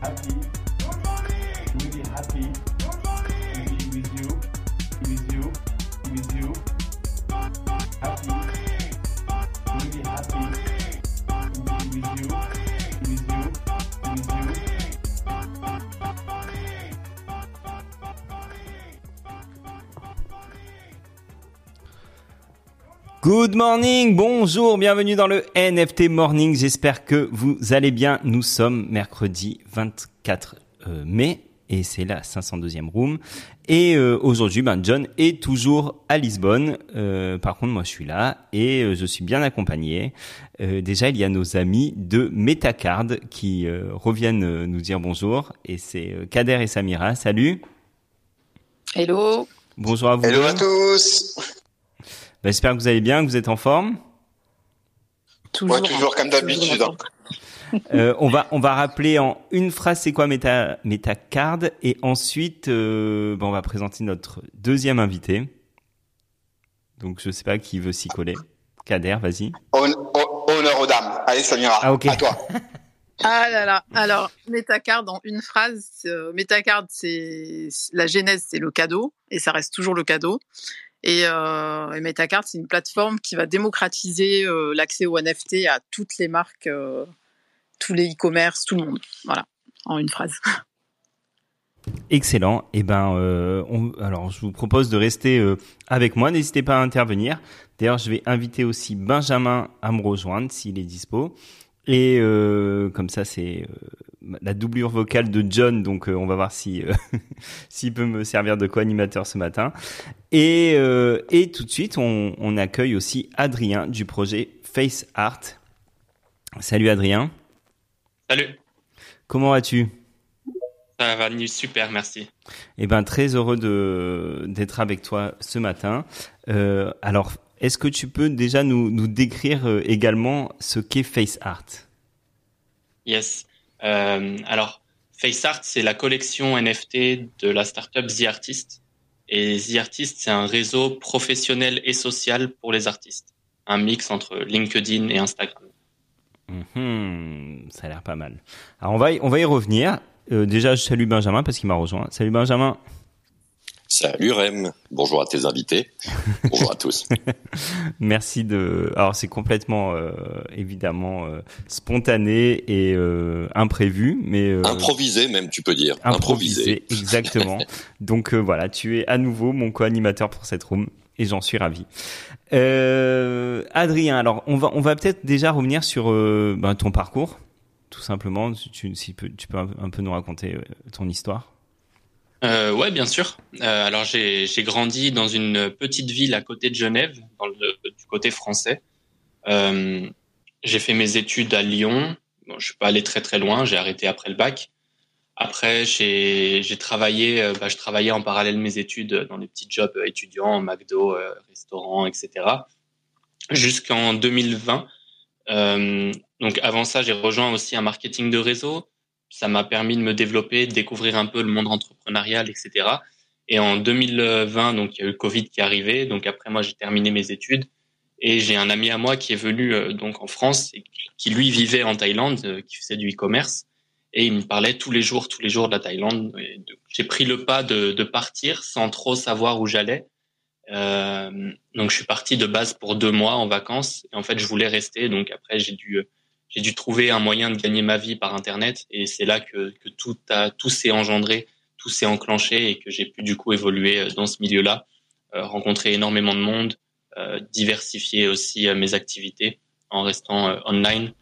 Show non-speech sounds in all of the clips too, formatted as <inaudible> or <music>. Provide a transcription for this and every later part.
happy, Good morning, bonjour, bienvenue dans le NFT Morning. J'espère que vous allez bien. Nous sommes mercredi 24 euh, mai et c'est la 502e room. Et euh, aujourd'hui, ben John est toujours à Lisbonne. Euh, par contre, moi, je suis là et euh, je suis bien accompagné. Euh, déjà, il y a nos amis de Metacard qui euh, reviennent euh, nous dire bonjour. Et c'est euh, Kader et Samira. Salut. Hello. Bonjour à vous. Hello à tous. Ben, J'espère que vous allez bien, que vous êtes en forme. Toujours, Ouais, toujours comme d'habitude. hein. Euh, on va on va rappeler en une phrase c'est quoi Meta Metacard? Et ensuite euh, ben, on va présenter notre deuxième invité. Donc je sais pas qui veut s'y coller. Kader, vas-y. Hon- hon- honneur aux dames. Allez, Samira. Ah, ok. À toi. <laughs> Ah là là. Alors, Metacard en une phrase. euh, Metacard, c'est la genèse, c'est le cadeau et ça reste toujours le cadeau. Et, euh, et Metacard, c'est une plateforme qui va démocratiser euh, l'accès aux NFT à toutes les marques, euh, tous les e-commerce, tout le monde. Voilà, en une phrase. <laughs> Excellent. Et ben euh, alors je vous propose de rester avec moi. N'hésitez pas à intervenir. D'ailleurs je vais inviter aussi Benjamin à me rejoindre s'il est dispo. Et comme ça c'est la doublure vocale de John. Donc euh, on va voir si euh, <laughs> s'il peut me servir de co-animateur ce matin. Et, euh, et tout de suite, on, on accueille aussi Adrien du projet Face Art. Salut Adrien, Salut, comment vas-tu? Ça va super, merci. Eh ben très heureux de d'être avec toi ce matin. Euh, alors, est-ce que tu peux déjà nous nous décrire également ce qu'est Face Art? Yes. Euh, alors, FaceArt, c'est la collection NFT de la startup The Artist. Et The Artist, c'est un réseau professionnel et social pour les artistes. Un mix entre LinkedIn et Instagram. Mhm, Ça a l'air pas mal. Alors on va y, on va y revenir. Euh, déjà, je salue Benjamin parce qu'il m'a rejoint. Salut Benjamin. Salut Rem, bonjour à tes invités, bonjour à tous. <laughs> Merci de. Alors c'est complètement euh, évidemment euh, spontané et euh, imprévu, mais Improvisé même, tu peux dire. improvisé, exactement. <laughs> Donc voilà, tu es à nouveau mon co-animateur pour cette room et j'en suis ravi. Adrien, alors on va on va peut-être déjà revenir sur ben, ton parcours, tout simplement. Si tu, si peu- tu peux un, peu nous raconter ton histoire. Euh, ouais, bien sûr. Euh, alors, j'ai grandi dans une petite ville à côté de Genève, dans le, du côté français. Euh, j'ai fait mes études à Lyon. Bon, je suis pas allé très très loin. J'ai arrêté après le bac. Après, j'ai travaillé. euh, bah, je travaillais en parallèle mes études dans des petits jobs euh, étudiants, McDo, euh, restaurant, etc. Jusqu'en 2020. Euh, donc avant ça, j'ai rejoint aussi un marketing de réseau ça m'a permis de me développer, de découvrir un peu le monde entrepreneurial, etc. Et en 2020, donc il y a eu Covid qui est arrivé. Donc après, moi, j'ai terminé mes études et j'ai un ami à moi qui est venu euh, donc en France et qui lui vivait en Thaïlande, euh, qui faisait du e-commerce et il me parlait tous les jours, tous les jours de la Thaïlande. J'ai pris le pas de, de partir sans trop savoir où j'allais. Euh, donc je suis parti de base pour deux mois en vacances en fait je voulais rester. Donc après j'ai dû j'ai dû trouver un moyen de gagner ma vie par internet et c'est là que, que tout a tout s'est engendré, tout s'est enclenché et que j'ai pu du coup évoluer euh, dans ce milieu-là, euh, rencontrer énormément de monde, euh, diversifier aussi mes activités en restant euh, online.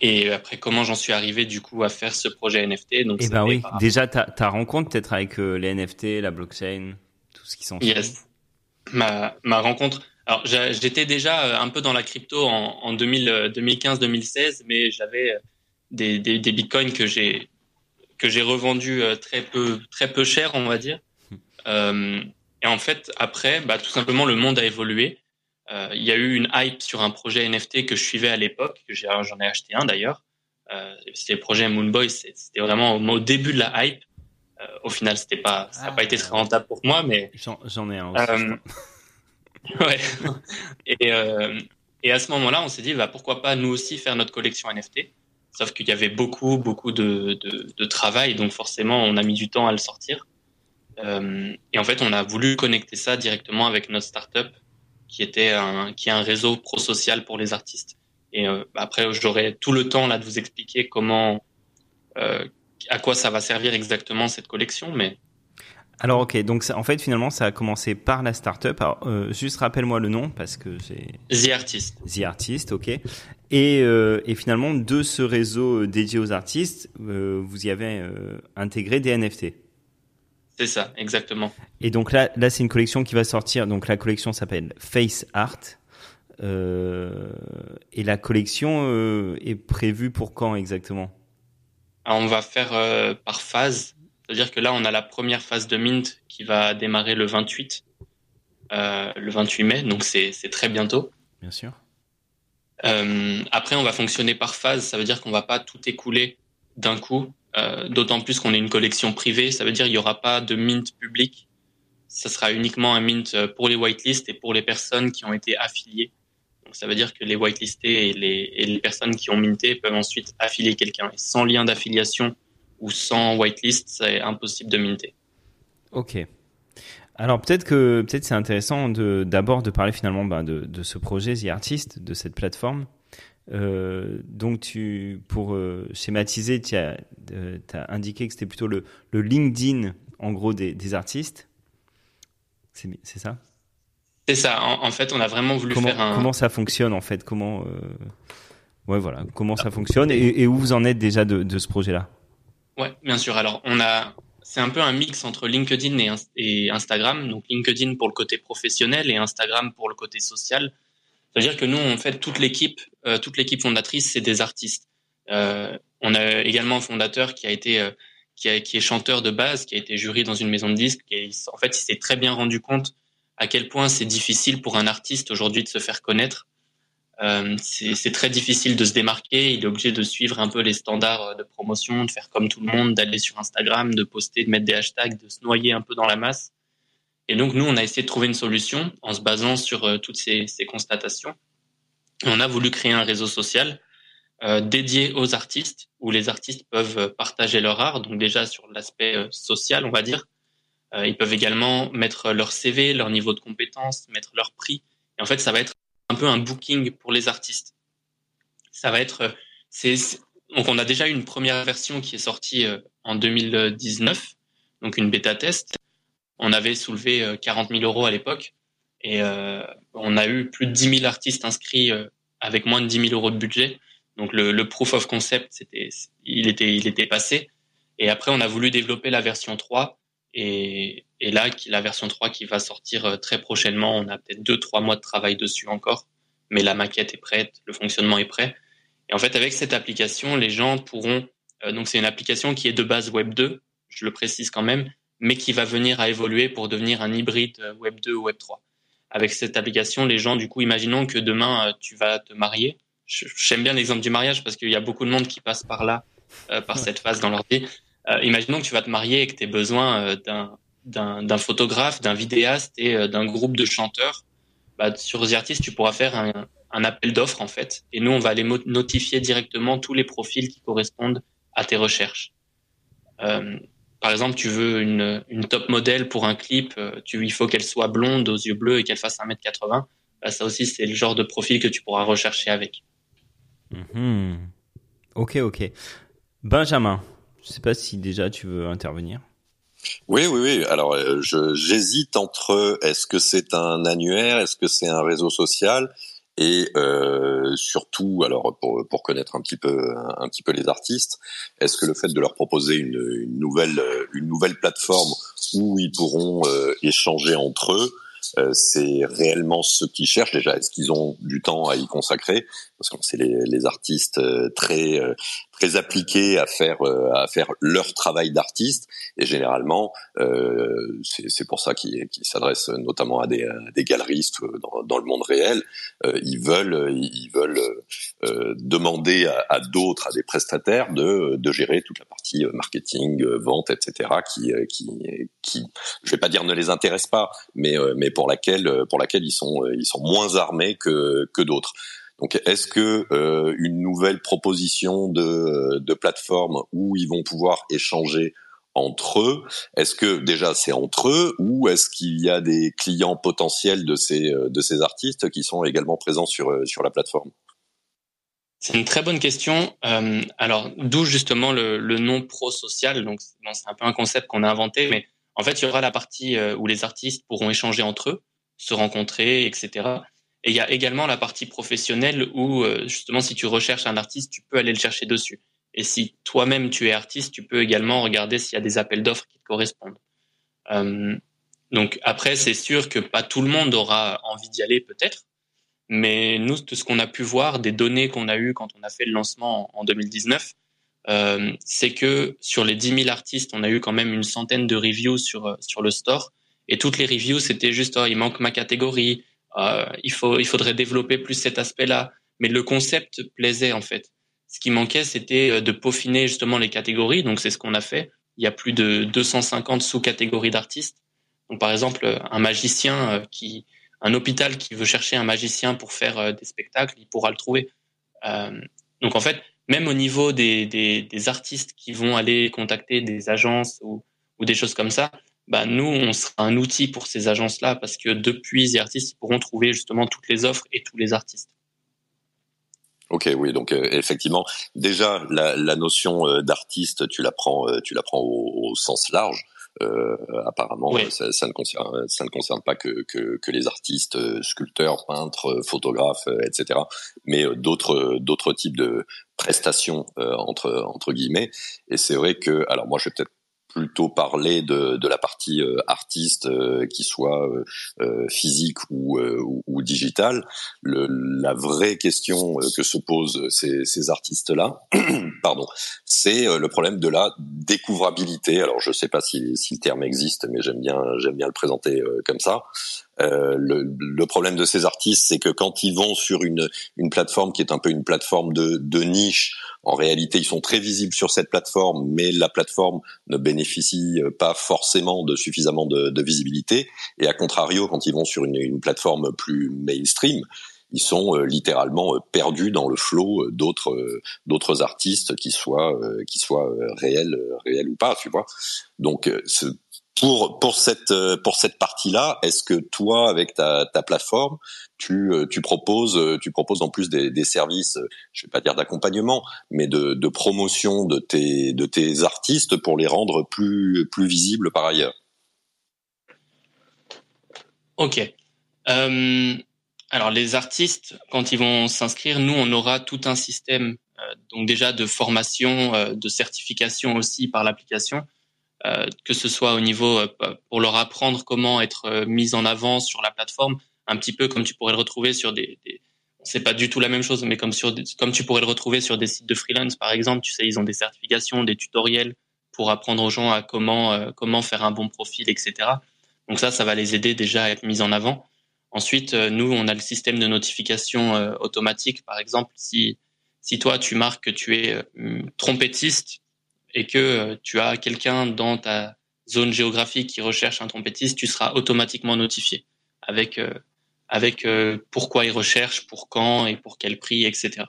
Et après comment j'en suis arrivé du coup à faire ce projet NFT donc Eh c'était oui, par- déjà ta, ta rencontre peut-être avec les NFT, la blockchain, tout ce qui s'en Yes. Ma, ma rencontre. Alors, j'étais déjà euh, un peu dans la crypto en, en 2015-2016, mais j'avais euh, des, des, des bitcoins que j'ai que j'ai revendus euh, très peu très peu cher, on va dire. Euh, et en fait, après, bah, tout simplement, le monde a évolué. Euh, Il y a eu une hype sur un projet NFT que je suivais à l'époque, que j'en ai acheté un d'ailleurs. Euh, c'était le projet Moonboy. C'était vraiment au, au début de la hype. Euh, au final, c'était pas, ça n'a Ah. pas été très rentable pour moi, mais J'en j'en ai un aussi. <laughs> euh. Et, à ce moment-là, on s'est dit, bah, pourquoi pas nous aussi faire notre collection NFT Sauf qu'il y avait beaucoup, beaucoup de, travail, donc forcément, on a mis du temps à le sortir. Euh, et en fait, on a voulu connecter ça directement avec notre startup, qui était qui est un réseau pro-social pour les artistes. Et euh, après, j'aurai tout le temps là de vous expliquer comment, à quoi ça va servir exactement cette collection, mais alors ok, donc ça, en fait finalement ça a commencé par la startup. Alors euh, juste rappelle-moi le nom parce que j'ai The Artist. The Artist, ok. Et, euh, et finalement de ce réseau euh, dédié aux artistes, euh, vous y avez euh, intégré des NFT. C'est ça, exactement. Et donc là, là c'est une collection qui va sortir. Donc la collection s'appelle Face Art. Euh, et la collection euh, est prévue pour quand exactement? Alors, on va faire euh, par phase. C'est-à-dire que là, on a la première phase de mint qui va démarrer le 28, euh, le 28 mai, donc c'est très bientôt. Bien sûr. Euh, après, on va fonctionner par phase. Ça veut dire qu'on va pas tout écouler d'un coup. Euh, D'autant plus qu'on est une collection privée. Ça veut dire qu'il y aura pas de mint public. Ça sera uniquement un mint pour les whitelists et pour les personnes qui ont été affiliées. Donc, ça veut dire que les whitelistés et les, et les personnes qui ont minté peuvent ensuite affilier quelqu'un. Et sans lien d'affiliation ou sans whitelist, c'est impossible de minter. Ok. Alors peut-être que peut-être c'est intéressant de d'abord de parler finalement ben, de, de ce projet The Artist, de cette plateforme. Euh, donc tu pour euh, schématiser, tu as, euh, as, indiqué que c'était plutôt le, le LinkedIn en gros des, des artistes. C'est c'est ça? C'est ça. En, en, fait, on a vraiment voulu comment, faire un. Comment ça fonctionne en fait? Comment ouais voilà comment ça fonctionne et, et, où vous en êtes déjà de, de ce projet-là? Ouais, bien sûr. Alors on a c'est un peu un mix entre LinkedIn et, Instagram. Donc LinkedIn pour le côté professionnel et Instagram pour le côté social. C'est-à-dire que nous, en fait, toute l'équipe, euh, toute l'équipe fondatrice, c'est des artistes. Euh, on a également un fondateur qui a été, euh, qui, est chanteur de base, qui a été jury dans une maison de disques. En fait, il s'est très bien rendu compte à quel point c'est difficile pour un artiste aujourd'hui de se faire connaître. Euh, c'est très difficile de se démarquer. Il est obligé de suivre un peu les standards de promotion, de faire comme tout le monde, d'aller sur Instagram, de poster, de mettre des hashtags, de se noyer un peu dans la masse. Et donc nous, on a essayé de trouver une solution en se basant sur euh, toutes ces, ces, constatations. On a voulu créer un réseau social euh, dédié aux artistes, où les artistes peuvent partager leur art. Donc déjà sur l'aspect euh, social, on va dire. Euh, ils peuvent également mettre leur CV, leur niveau de compétence, mettre leur prix. Et en fait, ça va être un peu un booking pour les artistes. Ça va être, c'est, donc on a déjà une première version qui est sortie en 2019, donc une bêta test. On avait soulevé 40 000 euros à l'époque et euh, on a eu plus de 10 000 artistes inscrits euh, avec moins de 10 000 euros de budget. Donc le, le proof of concept, c'était, il était, il était passé. Et après, on a voulu développer la version 3 et, et là, la version 3 qui va sortir euh, très prochainement, on a peut-être deux, trois mois de travail dessus encore, mais la maquette est prête, le fonctionnement est prêt. Et en fait, avec cette application, les gens pourront, euh, donc c'est une application qui est de base Web 2, je le précise quand même, mais qui va venir à évoluer pour devenir un hybride euh, Web 2 ou Web 3. Avec cette application, les gens, du coup, imaginons que demain, tu vas te marier. J'aime bien l'exemple du mariage parce qu'il y a beaucoup de monde qui passe par là, euh, par cette phase dans leur vie. Euh, imaginons que tu vas te marier et que tu aies besoin d'un d'un photographe, d'un vidéaste et euh, d'un groupe de chanteurs, bah, sur The Artist, tu pourras faire un, un appel d'offres en fait. Et nous, on va aller notifier directement tous les profils qui correspondent à tes recherches. Euh, par exemple, tu veux une, une top modèle pour un clip, il faut qu'elle soit blonde, aux yeux bleus et qu'elle fasse 1m80. Bah, ça aussi, c'est le genre de profil que tu pourras rechercher avec. Mmh. Ok, ok. Benjamin, je sais pas si déjà tu veux intervenir. Oui, oui, oui. Alors, euh, j'hésite entre est-ce que c'est un annuaire, est-ce que c'est un réseau social, et euh, surtout, alors pour, connaître un petit peu les artistes, est-ce que le fait de leur proposer une, nouvelle plateforme où ils pourront euh, échanger entre eux, c'est réellement ce qu'ils cherchent déjà. Est-ce qu'ils ont du temps à y consacrer? Parce que c'est les, les, artistes euh, très très appliqués à faire à faire leur travail d'artiste et généralement euh, c'est pour ça qu'ils qu s'adressent notamment à des, à des galeristes dans, dans, le monde réel. Euh, ils veulent ils veulent euh, demander à, à d'autres, à des prestataires de, de gérer toute la partie marketing, vente, etc. qui qui qui je vais pas dire ne les intéresse pas, mais mais pour laquelle pour laquelle ils sont ils sont moins armés que que d'autres. Donc, est-ce que euh, une nouvelle proposition de, de plateforme où ils vont pouvoir échanger entre eux, est-ce que déjà c'est entre eux ou est-ce qu'il y a des clients potentiels de ces de ces artistes qui sont également présents sur sur la plateforme? C'est une très bonne question. Euh, alors, d'où justement le, le nom pro-social. Donc, c'est un peu un concept qu'on a inventé, mais en fait, il y aura la partie euh, où les artistes pourront échanger entre eux, se rencontrer, etc. Et il y a également la partie professionnelle où, euh, justement, si tu recherches un artiste, tu peux aller le chercher dessus. Et si toi-même tu es artiste, tu peux également regarder s'il y a des appels d'offres qui te correspondent. Euh, donc après, c'est sûr que pas tout le monde aura envie d'y aller, peut-être. Mais nous, de ce qu'on a pu voir, des données qu'on a eues quand on a fait le lancement en 2019, euh, c'est que sur les 10 000 artistes, on a eu quand même une centaine de reviews sur sur le store. Et toutes les reviews, c'était juste oh, il manque ma catégorie, il faut il faudrait développer plus cet aspect-là. Mais le concept plaisait en fait. Ce qui manquait, c'était euh, de peaufiner justement les catégories. Donc c'est ce qu'on a fait. Il y a plus de 250 sous-catégories d'artistes. Donc par exemple, un magicien euh, qui un hôpital qui veut chercher un magicien pour faire euh, des spectacles, il pourra le trouver. Euh, donc en fait, même au niveau des, des, des, artistes qui vont aller contacter des agences ou, ou des choses comme ça, bah nous, on sera un outil pour ces agences-là parce que depuis, les artistes pourront trouver justement toutes les offres et tous les artistes. Ok, oui, donc euh, effectivement, déjà la, la notion euh, d'artiste, tu la prends, tu la prends au, au sens large. Euh, apparemment, ça, ça, ne concerne, ça ne concerne pas que, que, que les artistes, euh, sculpteurs, peintres, euh, photographes, etc., mais d'autres d'autres types de prestations entre entre guillemets. Et c'est vrai que, alors moi, je vais peut-être plutôt parler de, de la partie euh, artiste, euh, qui soit euh, physique ou, ou, ou digitale. Le, la vraie question que se posent ces, ces artistes-là, <clears throat> pardon, c'est le problème de la découvrabilité. Alors je sais pas si, si le terme existe, mais j'aime bien j'aime bien le présenter comme ça. Euh, le, le, problème de ces artistes, c'est que quand ils vont sur une, une plateforme qui est un peu une plateforme de, de niche, en réalité, ils sont très visibles sur cette plateforme, mais la plateforme ne bénéficie pas forcément de suffisamment de, de visibilité. Et à contrario, quand ils vont sur une, une plateforme plus mainstream, ils sont euh, littéralement euh, perdus dans le flot d'autres d'autres artistes qui soient qui soient réels réels ou pas tu vois donc pour pour cette euh, pour cette partie-là, est-ce que toi, avec ta, ta plateforme, tu euh, tu proposes euh, tu proposes en plus des, des services, je vais pas dire d'accompagnement, mais de, de promotion de tes de tes artistes pour les rendre plus plus visibles par ailleurs? Ok. Alors les artistes, quand ils vont s'inscrire, nous on aura tout un système donc déjà de formation, de certification aussi par l'application que ce soit au niveau euh, pour leur apprendre comment être euh, mis en avant sur la plateforme, un petit peu comme tu pourrais le retrouver sur des, des c'est pas du tout la même chose, mais comme sur comme tu pourrais le retrouver sur des sites de freelance par exemple, tu sais, ils ont des certifications, des tutoriels pour apprendre aux gens à comment comment faire un bon profil, etc. Donc ça, ça va les aider déjà à être mis en avant. Ensuite, nous, on a le système de notification automatique. Par exemple, si si toi tu marques que tu es trompettiste et que euh, tu as quelqu'un dans ta zone géographique qui recherche un trompettiste, tu seras automatiquement notifié avec euh, avec euh, pourquoi il recherche, pour quand et pour quel prix, etc.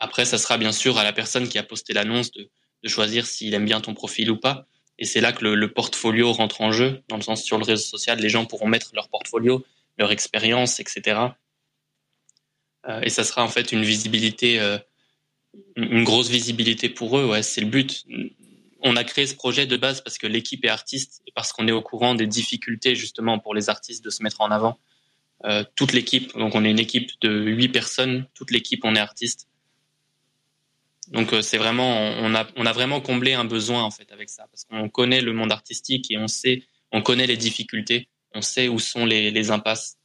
après, ça sera bien sûr à la personne qui a posté l'annonce de, de choisir s'il aime bien ton profil ou pas. Et c'est là que le, le, portfolio rentre en jeu, dans le sens sur le réseau social, les gens pourront mettre leur portfolio, leur expérience, etc. et ça sera en fait une visibilité une grosse visibilité pour eux, ouais, c'est le but. On a créé ce projet de base parce que l'équipe est artiste et parce qu'on est au courant des difficultés justement pour les artistes de se mettre en avant. Euh, toute l'équipe, donc on est une équipe de huit personnes, toute l'équipe on est artiste. Donc euh, c'est vraiment, on a, vraiment comblé un besoin en fait avec ça parce qu'on connaît le monde artistique et on sait, on connaît les difficultés, on sait où sont les impasses.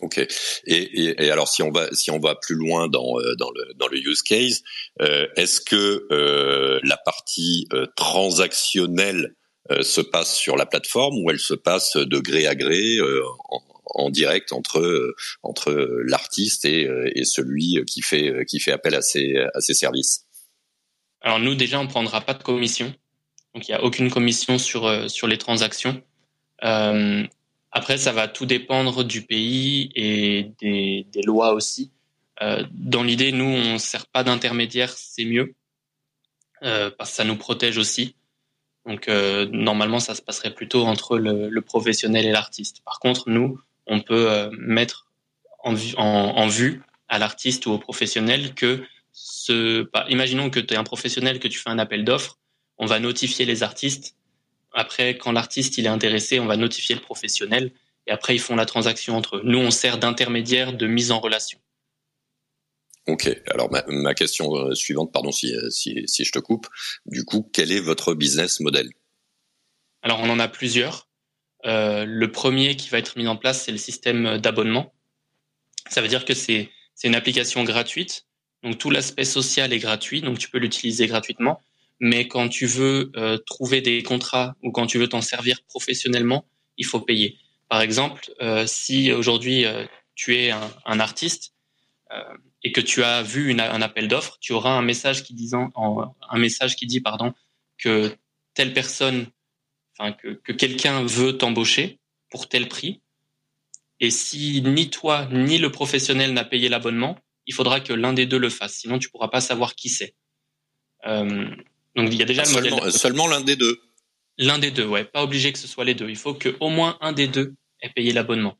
Ok. Et, et, et, alors si on va si on va plus loin dans euh, dans le dans le use case, euh, est-ce que euh, la partie euh, transactionnelle euh, se passe sur la plateforme ou elle se passe de gré à gré en, en, direct entre entre l'artiste et, et celui qui fait qui fait appel à ses à ses services? Alors nous déjà on prendra pas de commission, donc il y a aucune commission sur sur les transactions. Euh, Après, ça va tout dépendre du pays et des, lois aussi. Euh, dans l'idée, nous, on ne sert pas d'intermédiaire, c'est mieux, euh, parce que ça nous protège aussi. Donc, euh, normalement, ça se passerait plutôt entre le, le professionnel et l'artiste. Par contre, nous, on peut euh, mettre en, en, en, vue à l'artiste ou au professionnel que ce, bah, imaginons que tu es un professionnel, que tu fais un appel d'offres, on va notifier les artistes. Après, quand l'artiste il est intéressé, on va notifier le professionnel et après ils font la transaction entre eux. Nous, on sert d'intermédiaire de mise en relation. Ok. Alors ma, ma question euh, suivante, pardon si, si, si je te coupe. Du coup, quel est votre business model? Alors on en a plusieurs. Euh, le premier qui va être mis en place, c'est le système d'abonnement. Ça veut dire que c'est c'est une application gratuite. Donc tout l'aspect social est gratuit, donc tu peux l'utiliser gratuitement. Mais quand tu veux euh, trouver des contrats ou quand tu veux t'en servir professionnellement, il faut payer. Par exemple, euh, si aujourd'hui euh, tu es un, un artiste euh, et que tu as vu une, un appel d'offres, tu auras un message qui disant, un message qui dit pardon que telle personne, enfin que, que quelqu'un veut t'embaucher pour tel prix. Et si ni toi ni le professionnel n'a payé l'abonnement, il faudra que l'un des deux le fasse. Sinon, tu pourras pas savoir qui c'est. Donc il y a déjà ah, le seulement, modèle. Seulement l'un des deux. L'un des deux, ouais. Pas obligé que ce soit les deux. Il faut que au moins un des deux ait payé l'abonnement.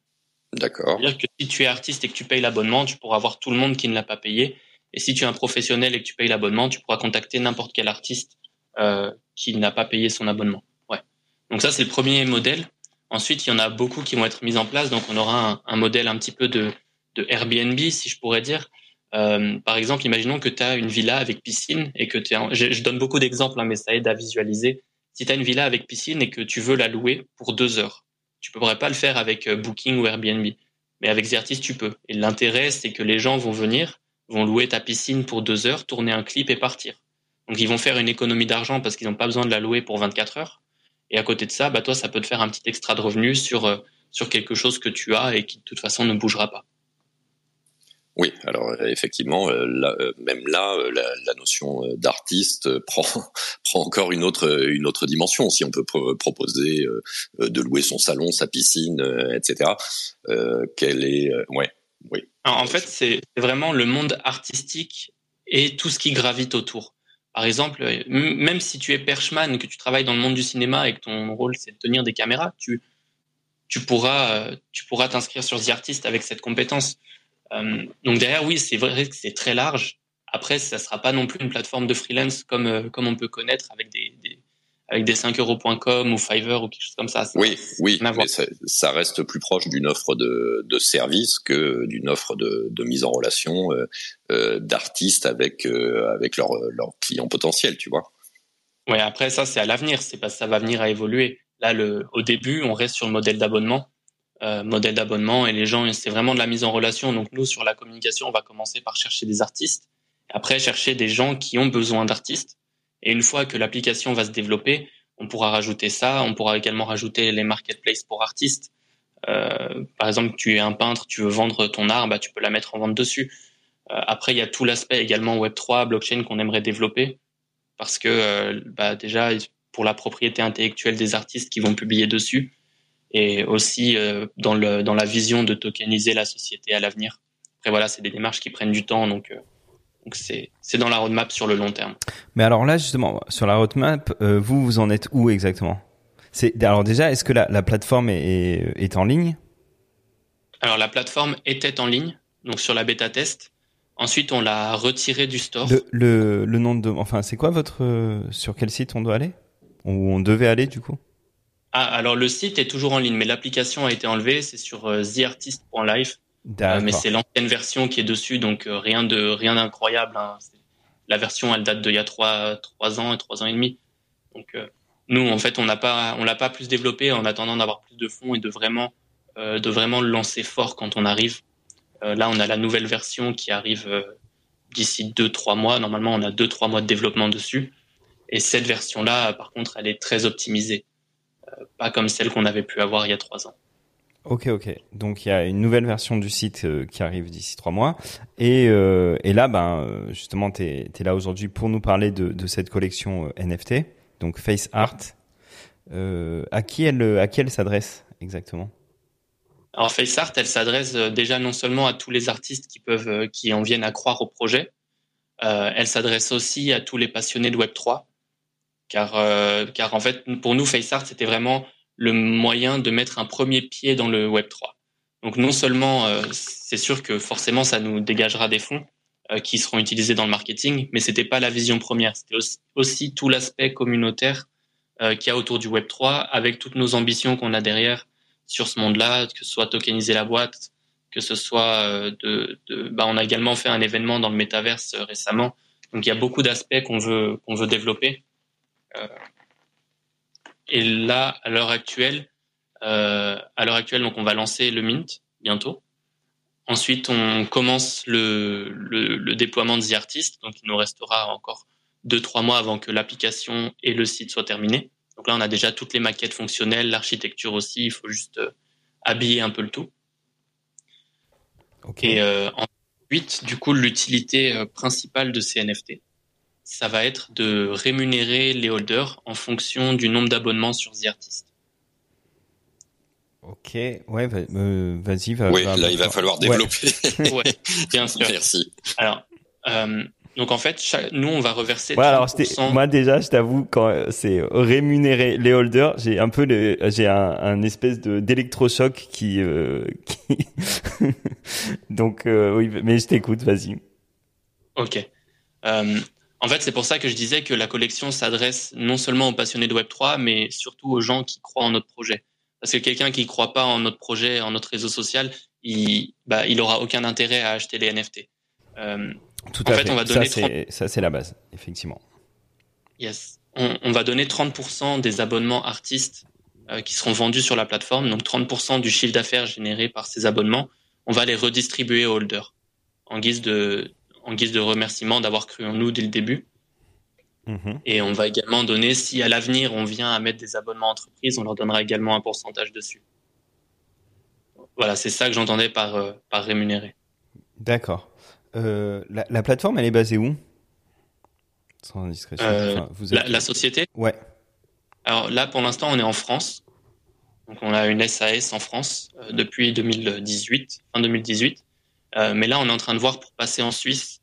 D'accord. C'est-à-dire que si tu es artiste et que tu payes l'abonnement, tu pourras voir tout le monde qui ne l'a pas payé. Et si tu es un professionnel et que tu payes l'abonnement, tu pourras contacter n'importe quel artiste euh, qui n'a pas payé son abonnement. Ouais. Donc ça, c'est le premier modèle. Ensuite, il y en a beaucoup qui vont être mis en place. Donc on aura un, un modèle un petit peu de, de Airbnb, si je pourrais dire. Euh, par exemple, imaginons que tu as une villa avec piscine et que tu es je, je, donne beaucoup d'exemples, hein, mais ça aide à visualiser. Si tu as une villa avec piscine et que tu veux la louer pour deux heures, tu ne pourrais pas le faire avec euh, Booking ou Airbnb. Mais avec Zertis, tu peux. Et l'intérêt, c'est que les gens vont venir, vont louer ta piscine pour deux heures, tourner un clip et partir. Donc, ils vont faire une économie d'argent parce qu'ils n'ont pas besoin de la louer pour 24 heures. Et à côté de ça, bah, toi, ça peut te faire un petit extra de revenu sur, euh, sur quelque chose que tu as et qui, de toute façon, ne bougera pas. Oui, alors effectivement, euh, euh, même là, euh, la, notion d'artiste <laughs> prend prend encore une autre une autre dimension. Si on peut pro proposer de louer son salon, sa piscine, etc. quelle est ouais, oui. En fait, c'est vraiment le monde artistique et tout ce qui gravite autour. Par exemple, même si tu es perchman, que tu travailles dans le monde du cinéma et que ton rôle c'est de tenir des caméras, tu tu pourras tu pourras t'inscrire sur The Artist avec cette compétence. Euh, donc derrière, oui, c'est vrai que c'est très large. Après, ça sera pas non plus une plateforme de freelance comme euh, comme on peut connaître avec des, des avec des 5euros.com ou Fiverr ou quelque chose comme ça. ça oui, oui, mais ça, ça, reste plus proche d'une offre de, de service que d'une offre de, de, mise en relation euh, euh, d'artistes avec euh, avec leurs leur clients potentiels, tu vois. Ouais, après ça c'est à l'avenir, c'est parce que ça va venir à évoluer. Là, le, au début, on reste sur le modèle d'abonnement euh, modèle d'abonnement et les gens, c'est vraiment de la mise en relation. Donc nous, sur la communication, on va commencer par chercher des artistes, après chercher des gens qui ont besoin d'artistes. Et une fois que l'application va se développer, on pourra rajouter ça. On pourra également rajouter les marketplaces pour artistes. Euh, par exemple, tu es un peintre, tu veux vendre ton art, bah, tu peux la mettre en vente dessus. Euh, après, il y a tout l'aspect également Web3, blockchain qu'on aimerait développer parce que euh, bah, déjà pour la propriété intellectuelle des artistes qui vont publier dessus, et aussi euh, dans, le, dans la vision de tokeniser la société à l'avenir. Après voilà, c'est des démarches qui prennent du temps, donc euh, donc c'est dans la roadmap sur le long terme. Mais alors là justement sur la roadmap, euh, vous vous en êtes où exactement? Alors déjà est-ce que la, la plateforme est, est, en ligne? Alors la plateforme était en ligne, donc sur la bêta test. Ensuite, on l'a retiré du store. Le, le, le nom de, enfin, c'est quoi votre, sur quel site on doit aller? Où on devait aller du coup? Ah, alors le site est toujours en ligne, mais l'application a été enlevée. C'est sur euh, theartist.live. Euh, mais c'est l'ancienne version qui est dessus, donc euh, rien de rien d'incroyable. Hein. La version, elle date d'il y a trois trois ans et trois ans et demi. Donc euh, nous, en fait, on n'a pas on l'a pas plus développé en attendant d'avoir plus de fonds et de vraiment euh, de vraiment le lancer fort quand on arrive. là, on a la nouvelle version qui arrive d'ici deux trois mois. Normalement, on a deux trois mois de développement dessus. Et cette version-là, par contre, elle est très optimisée pas comme celle qu'on avait pu avoir il y a trois ans. Ok, ok. Donc il y a une nouvelle version du site euh, qui arrive d'ici trois mois. Et, euh, là, ben, euh, justement, tu es, là aujourd'hui pour nous parler de, cette collection NFT, donc Face Art. à qui elle, s'adresse exactement? Alors Face Art, elle s'adresse déjà non seulement à tous les artistes qui, peuvent, qui en viennent à croire au projet, elle s'adresse aussi à tous les passionnés de Web3, car, euh, car en fait, pour nous, FaceArt, c'était vraiment le moyen de mettre un premier pied dans le Web 3. Donc non seulement euh, c'est sûr que forcément ça nous dégagera des fonds euh, qui seront utilisés dans le marketing, mais c'était pas la vision première, c'était aussi, tout l'aspect communautaire euh, qu'il y a autour du Web 3 avec toutes nos ambitions qu'on a derrière sur ce monde-là, que ce soit tokeniser la boîte, que ce soit euh, de, de bah, on a également fait un événement dans le métaverse euh, récemment. Donc il y a beaucoup d'aspects qu'on veut qu'on veut développer et là, à l'heure actuelle, à l'heure actuelle, donc on va lancer le Mint bientôt. Ensuite, on commence le, le, le déploiement de The Artist. Donc, il nous restera encore deux, trois mois avant que l'application et le site soient terminés. Donc là, on a déjà toutes les maquettes fonctionnelles, l'architecture aussi. Il faut juste euh, habiller un peu le tout. Et euh, ensuite, du coup, l'utilité euh, principale de ces NFT, ça va être de rémunérer les holders en fonction du nombre d'abonnements sur The Artist. Ok, ouais, euh, vas-y. Va, oui, là, il va falloir développer. <laughs> <laughs> Ouais, bien sûr. Merci. Alors, euh, donc en fait, chaque, nous, on va reverser. Ouais, alors moi déjà, je t'avoue, quand c'est rémunérer les holders, j'ai un peu, j'ai un, un, espèce de d'électrochoc qui, euh, <laughs> qui... donc euh, oui, mais je t'écoute, vas-y. Ok. Euh, en fait, c'est pour ça que je disais que la collection s'adresse non seulement aux passionnés de Web 3, mais surtout aux gens qui croient en notre projet. Parce que quelqu'un qui ne croit pas en notre projet, en notre réseau social, il, bah, il aura aucun intérêt à acheter les NFT. Euh, Tout à fait, On va donner ça, c'est la base, effectivement. Yes. On, on, va donner 30% des abonnements artistes euh, qui seront vendus sur la plateforme. Donc 30% du chiffre d'affaires généré par ces abonnements, on va les redistribuer aux holders en guise de, en guise de remerciement d'avoir cru en nous dès le début. Mhm. Et on va également donner, si à l'avenir on vient à mettre des abonnements entreprises, on leur donnera également un pourcentage dessus. Voilà, c'est ça que j'entendais par, euh, par rémunérer. D'accord. Euh, la, la, plateforme, elle est basée où? Sans indiscrétion. Euh, vous êtes... la, la, société? Ouais. Alors là, pour l'instant, on est en France. Donc on a une SAS en France depuis 2018, fin 2018. Euh, mais là, on est en train de voir pour passer en Suisse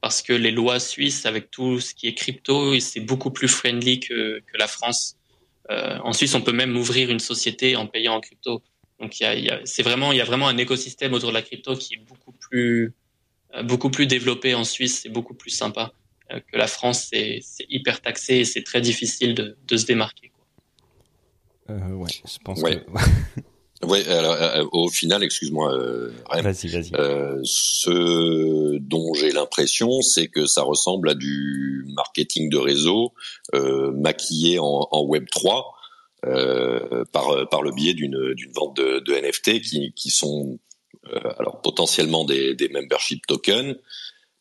parce que les lois suisses avec tout ce qui est crypto, c'est beaucoup plus friendly que, que la France. Euh, en Suisse, on peut même ouvrir une société en payant en crypto. Donc, il y a, y a c'est vraiment, il y a vraiment un écosystème autour de la crypto qui est beaucoup plus, euh, beaucoup plus développé en Suisse. C'est beaucoup plus sympa euh, que la France. C'est, c'est hyper taxé et c'est très difficile de, de se démarquer. Quoi. Euh, ouais, je pense ouais. que. <laughs> Oui, alors euh, au final, excuse-moi, euh, vas-y, vas-y. Euh, ce dont j'ai l'impression, c'est que ça ressemble à du marketing de réseau euh, maquillé en, en Web 3 euh, par par le biais d'une d'une vente de, de, NFT qui qui sont euh, alors potentiellement des, des membership tokens,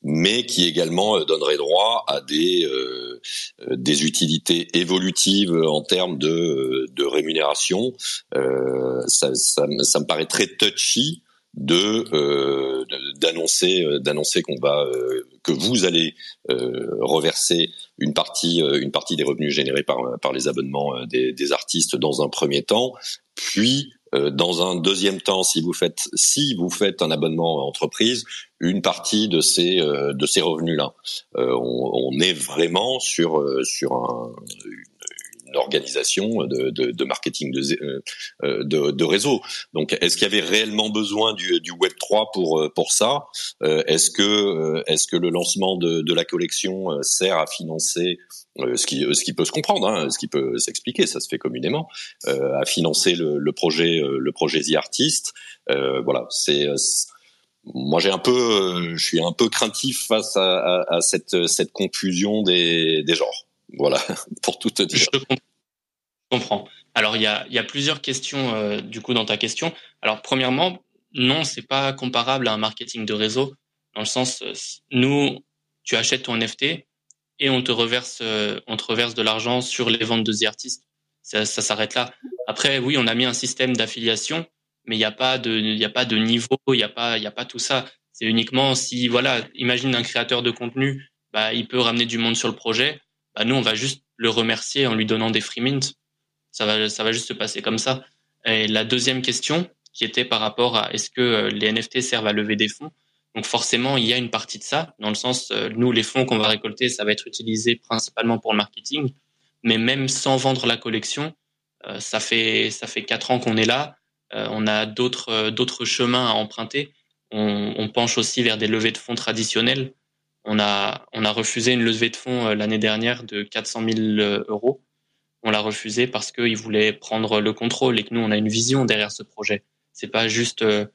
mais qui également euh, donnerait droit à des euh, euh, des utilités évolutives en termes de, de rémunération. Euh, ça, ça, ça, me paraît très touchy de d'annoncer d'annoncer qu'on va que vous allez reverser une partie une partie des revenus générés par par les abonnements des, des artistes dans un premier temps, puis euh, dans un deuxième temps, si vous faites si vous faites un abonnement entreprise, une partie de ces euh, de ces revenus-là, euh, on, on, est vraiment sur sur un, une organisation de, de, de marketing de, de, de, réseau. Donc, est-ce qu'il y avait réellement besoin du, du Web 3 pour pour ça? Est-ce que est-ce que le lancement de, de la collection sert à financer euh, ce qui ce qui peut se comprendre, hein, ce qui peut s'expliquer, ça se fait communément, euh, à financer le, projet euh, le projet The Artist. Euh, voilà, c'est moi j'ai un peu je suis un peu craintif face à, cette confusion des genres. Voilà, <laughs> pour tout te dire. Je comprends. Alors il y a y a plusieurs questions euh, du coup dans ta question. Alors premièrement, non, c'est pas comparable à un marketing de réseau dans le sens nous tu achètes ton NFT et on te reverse, euh, on te reverse de l'argent sur les ventes de The Artist. Ça, ça s'arrête là. Après, oui, on a mis un système d'affiliation, mais il n'y a pas de, il a pas de niveau, il n'y a pas, il y a pas tout ça. C'est uniquement si, voilà, imagine un créateur de contenu, bah, il peut ramener du monde sur le projet. Bah, nous, on va juste le remercier en lui donnant des free mint. Ça va, ça va juste se passer comme ça. Et la deuxième question, qui était par rapport à est-ce que euh, les NFT servent à lever des fonds. Donc forcément, il y a une partie de ça, dans le sens, euh, nous, les fonds qu'on va récolter, ça va être utilisé principalement pour le marketing, mais même sans vendre la collection, euh, ça fait ça fait quatre ans qu'on est là, on a d'autres chemins à emprunter. On, penche aussi vers des levées de fonds traditionnelles. On a on a refusé une levée de fonds l'année dernière de 400 000 euros. On l'a refusé parce qu'ils voulaient prendre le contrôle et que nous, on a une vision derrière ce projet. C'est pas juste, euh,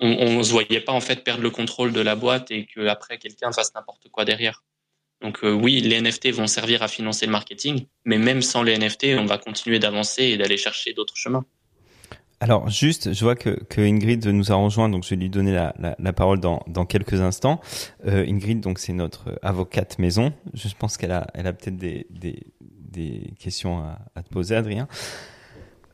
on, on se voyait pas en fait perdre le contrôle de la boîte et que après quelqu'un fasse n'importe quoi derrière. Donc euh, oui, les NFT vont servir à financer le marketing, mais même sans les NFT, on va continuer d'avancer et d'aller chercher d'autres chemins. Alors juste, je vois que, que, Ingrid nous a rejoint, donc je vais lui donner la, la, la parole dans, dans quelques instants. Euh, Ingrid, donc c'est notre avocate maison. Je pense qu'elle a, elle a peut-être des, des, des, questions à, à, te poser, Adrien.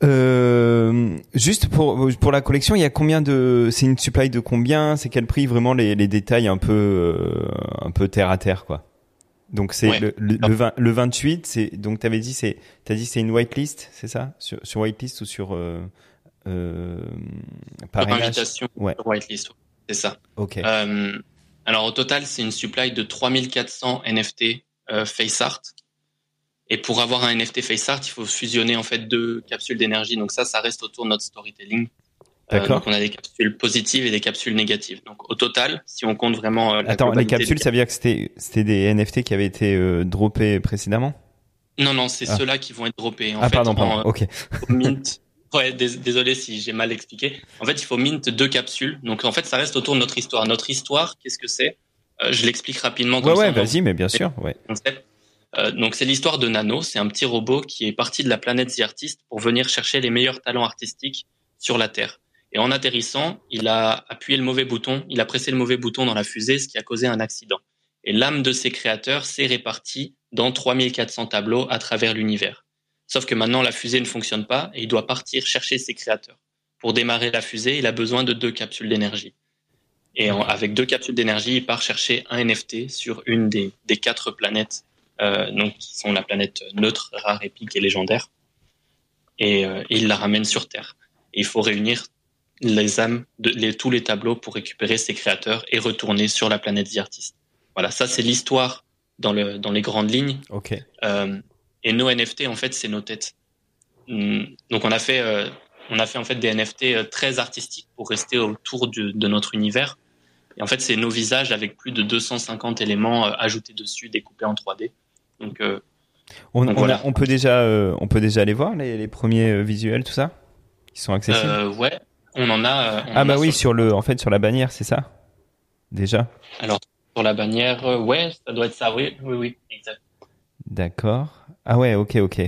Euh, juste pour pour la collection, il y a combien de c'est une supply de combien? C'est quel prix Vraiment les, les détails un peu euh, un peu terre à terre quoi? Donc c'est Ouais. le, le, le, 20 le 28, c'est donc t'avais dit c'est t'as dit c'est une whitelist, c'est ça? Sur, sur whitelist ou sur euh, euh, parrainage? invitation, Ouais. sur whitelist, c'est ça. Ok. Euh, alors au total, c'est une supply de 3400 NFT euh, face art. Et pour avoir un NFT face art, il faut fusionner en fait deux capsules d'énergie. Donc ça, ça reste autour de notre storytelling. Euh, donc on a des capsules positives et des capsules négatives. Donc au total, si on compte vraiment euh, la Attends, les capsules, ça veut dire que c'était c'était des NFT qui avaient été euh, droppés précédemment? Non, non, c'est Ah. ceux-là qui vont être droppés. En Ah fait, pardon, en, pardon. euh, Ok. mint. Ouais, dés- désolé si j'ai mal expliqué. En fait, il faut mint deux capsules. Donc en fait, ça reste autour de notre histoire. Notre histoire, qu'est-ce que c'est? Euh, Je l'explique rapidement. Ouais Comme ça, ouais, on va vas-y, mais bien sûr, ouais. concept. Euh, donc c'est l'histoire de Nano, c'est un petit robot qui est parti de la planète The Artist pour venir chercher les meilleurs talents artistiques sur la Terre. Et en atterrissant, il a appuyé le mauvais bouton, il a pressé le mauvais bouton dans la fusée, ce qui a causé un accident. Et l'âme de ses créateurs s'est répartie dans 3400 tableaux à travers l'univers. Sauf que maintenant la fusée ne fonctionne pas et il doit partir chercher ses créateurs. Pour démarrer la fusée, il a besoin de deux capsules d'énergie. Et avec deux capsules d'énergie, il part chercher un NFT sur une des, des quatre planètes donc qui sont la planète neutre, rare, épique et légendaire. Et, euh, et il la ramène sur Terre. Et il faut réunir les âmes de les, tous les tableaux pour récupérer ses créateurs et retourner sur la planète The Artist. Voilà, ça c'est l'histoire dans, le, dans les grandes lignes. Ok. Euh, et nos NFT, en fait, c'est nos têtes. Hum, Donc on a fait, euh, on a fait en fait des NFT euh, très artistiques pour rester autour du- de notre univers. Et en fait, c'est nos visages avec plus de 250 éléments euh, ajoutés dessus, découpés en 3D. Donc euh, On, Donc on, voilà. a- on peut déjà euh, on peut déjà aller voir les, les premiers euh, visuels, tout ça Qui sont accessibles? Ouais, on en a. on Ah en bah a oui, sur, sur le en fait sur la bannière, c'est ça? Déjà? Sur la bannière. ouais, ça doit être ça. Oui, oui, oui, exact. D'accord. Ah ouais, OK, OK.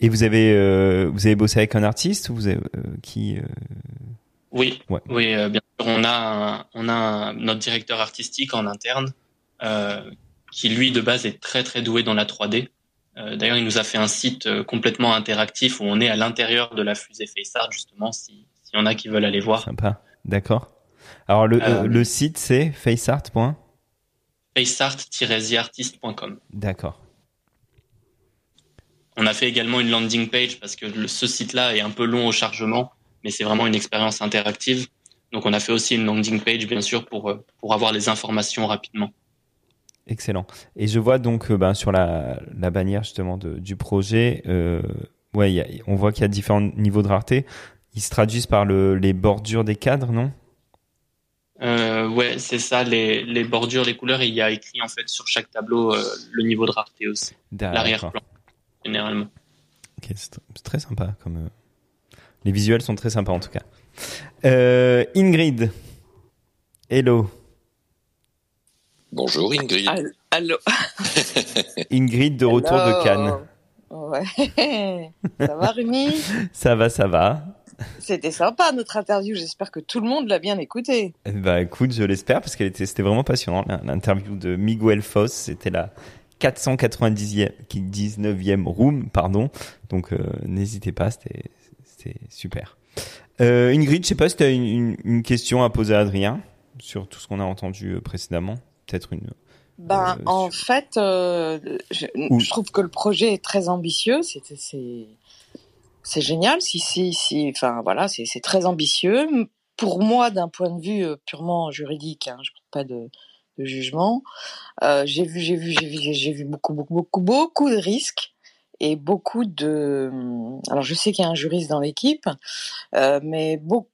Et vous avez vous avez bossé avec un artiste ou vous avez, qui Oui, Ouais. oui, euh, bien sûr. On a, un- on a un- notre directeur artistique en interne euh, qui lui de base est très très doué dans la 3D. Euh, D'ailleurs, il nous a fait un site euh, complètement interactif où on est à l'intérieur de la fusée FaceArt justement. Si s'il y en a qui veulent aller voir, sympa. D'accord. Alors le Euh, le site c'est faceart. faceart-theartist.com. D'accord. On a fait également une landing page parce que le- ce site-là est un peu long au chargement, mais c'est vraiment une expérience interactive. Donc, on a fait aussi une landing page, bien sûr, pour, pour avoir les informations rapidement. Excellent. Et je vois donc euh, ben, sur la, la bannière justement de, du projet, euh, ouais, il y a- on voit qu'il y a différents niveaux de rareté. Ils se traduisent par le, les bordures des cadres, non? Euh, ouais, c'est ça, les, les bordures, les couleurs, et il y a écrit en fait sur chaque tableau euh, le niveau de rareté aussi, l'arrière-plan, généralement. Ok, c'est tr- c'est très sympa. Comme les visuels sont très sympas en tout cas. Ingrid, hello. Bonjour Ingrid. Allô, allô. <laughs> Ingrid de retour de. Cannes. Ouais. Ça va, Rémi? <laughs> Ça va, ça va. C'était sympa notre interview. J'espère que tout le monde l'a bien écouté. Bah écoute, je l'espère parce qu'elle était, c'était vraiment passionnant. l'in- L'interview de Miguel Foss, c'était la 490e, qui 19e room, pardon. Donc euh, n'hésitez pas, c'était, c'était super. Euh, Ingrid, je sais pas si tu as une, une, une question à poser à Adrien sur tout ce qu'on a entendu euh, précédemment. Peut-être une. Ben, Euh, en sur- fait, euh, je, Ou- je trouve que le projet est très ambitieux. C'est, génial. Si, si, si, enfin voilà, c'est c'est très ambitieux. Pour moi, d'un point de vue euh, purement juridique, hein, je ne pas de, de jugement. Euh, j'ai vu, j'ai vu, j'ai vu, j'ai- vu beaucoup, beaucoup, beaucoup, beaucoup de risques et beaucoup de. Alors, je sais qu'il y a un juriste dans l'équipe, mais beaucoup.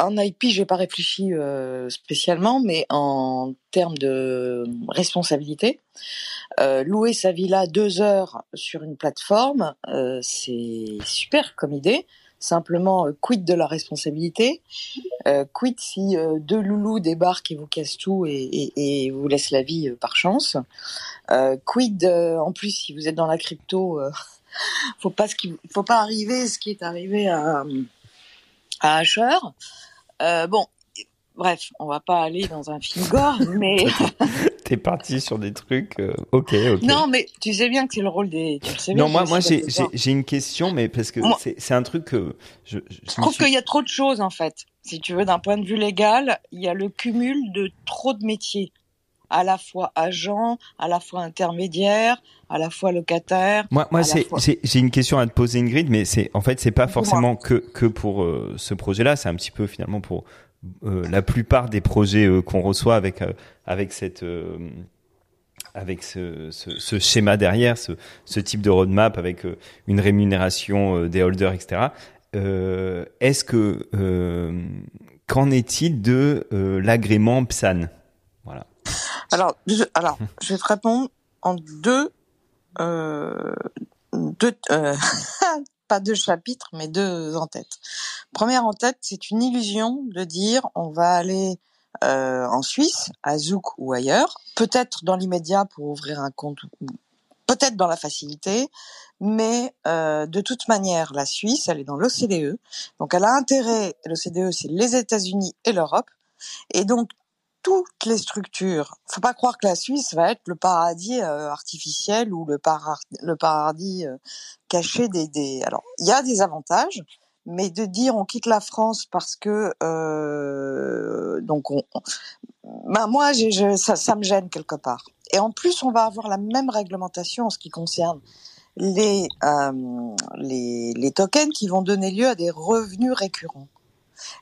En IP, j'ai pas réfléchi euh, spécialement, mais en termes de responsabilité, euh, louer sa villa deux heures sur une plateforme, euh, c'est super comme idée. Simplement, quid de la responsabilité? Quid si deux loulous débarquent et vous cassent tout et, vous laissent la vie par chance? Quid en plus si vous êtes dans la crypto Faut pas ce qui, faut pas arriver ce qui est arrivé à à Asher. Euh, bon, bref, on va pas aller dans un film gore, mais <laughs> T'es parti sur des trucs. euh, ok, ok. non, mais tu sais bien que c'est le rôle des. Tu le sais bien. Non, moi, moi, j'ai, une question, mais parce que c'est, un truc que je, trouve suis- qu'il y a trop de choses en fait. Si tu veux, d'un point de vue légal, il y a le cumul de trop de métiers, à la fois agent, à la fois intermédiaire, à la fois locataire. Moi, moi, c'est, fois- j'ai, j'ai une question à te poser, Ingrid, mais c'est, en fait, c'est pas forcément que, que pour euh, ce projet-là. C'est un petit peu finalement pour euh, la plupart des projets euh, qu'on reçoit avec euh, avec cette euh, avec ce, ce, ce schéma derrière, ce, ce type de roadmap avec une rémunération des holders, etc. Euh, est-ce que euh, qu'en est-il de euh, l'agrément PSAN. Alors, je, alors, je vais te répondre en deux, euh, deux, euh, <laughs> pas deux chapitres, mais deux en-têtes. Première en-tête, c'est une illusion de dire on va aller euh, en Suisse, à Zouk ou ailleurs, peut-être dans l'immédiat pour ouvrir un compte, peut-être dans la facilité, mais euh, de toute manière, la Suisse, elle est dans l'OCDE, donc elle a intérêt, l'OCDE, c'est les États-Unis et l'Europe, et donc toutes les structures. Faut pas croire que la Suisse va être le paradis euh, artificiel ou le, para- le paradis euh, caché des, des. Alors, il y a des avantages, mais de dire on quitte la France parce que euh, donc on, ben moi je, ça, ça me gêne quelque part. Et en plus, on va avoir la même réglementation en ce qui concerne les euh, les, les tokens qui vont donner lieu à des revenus récurrents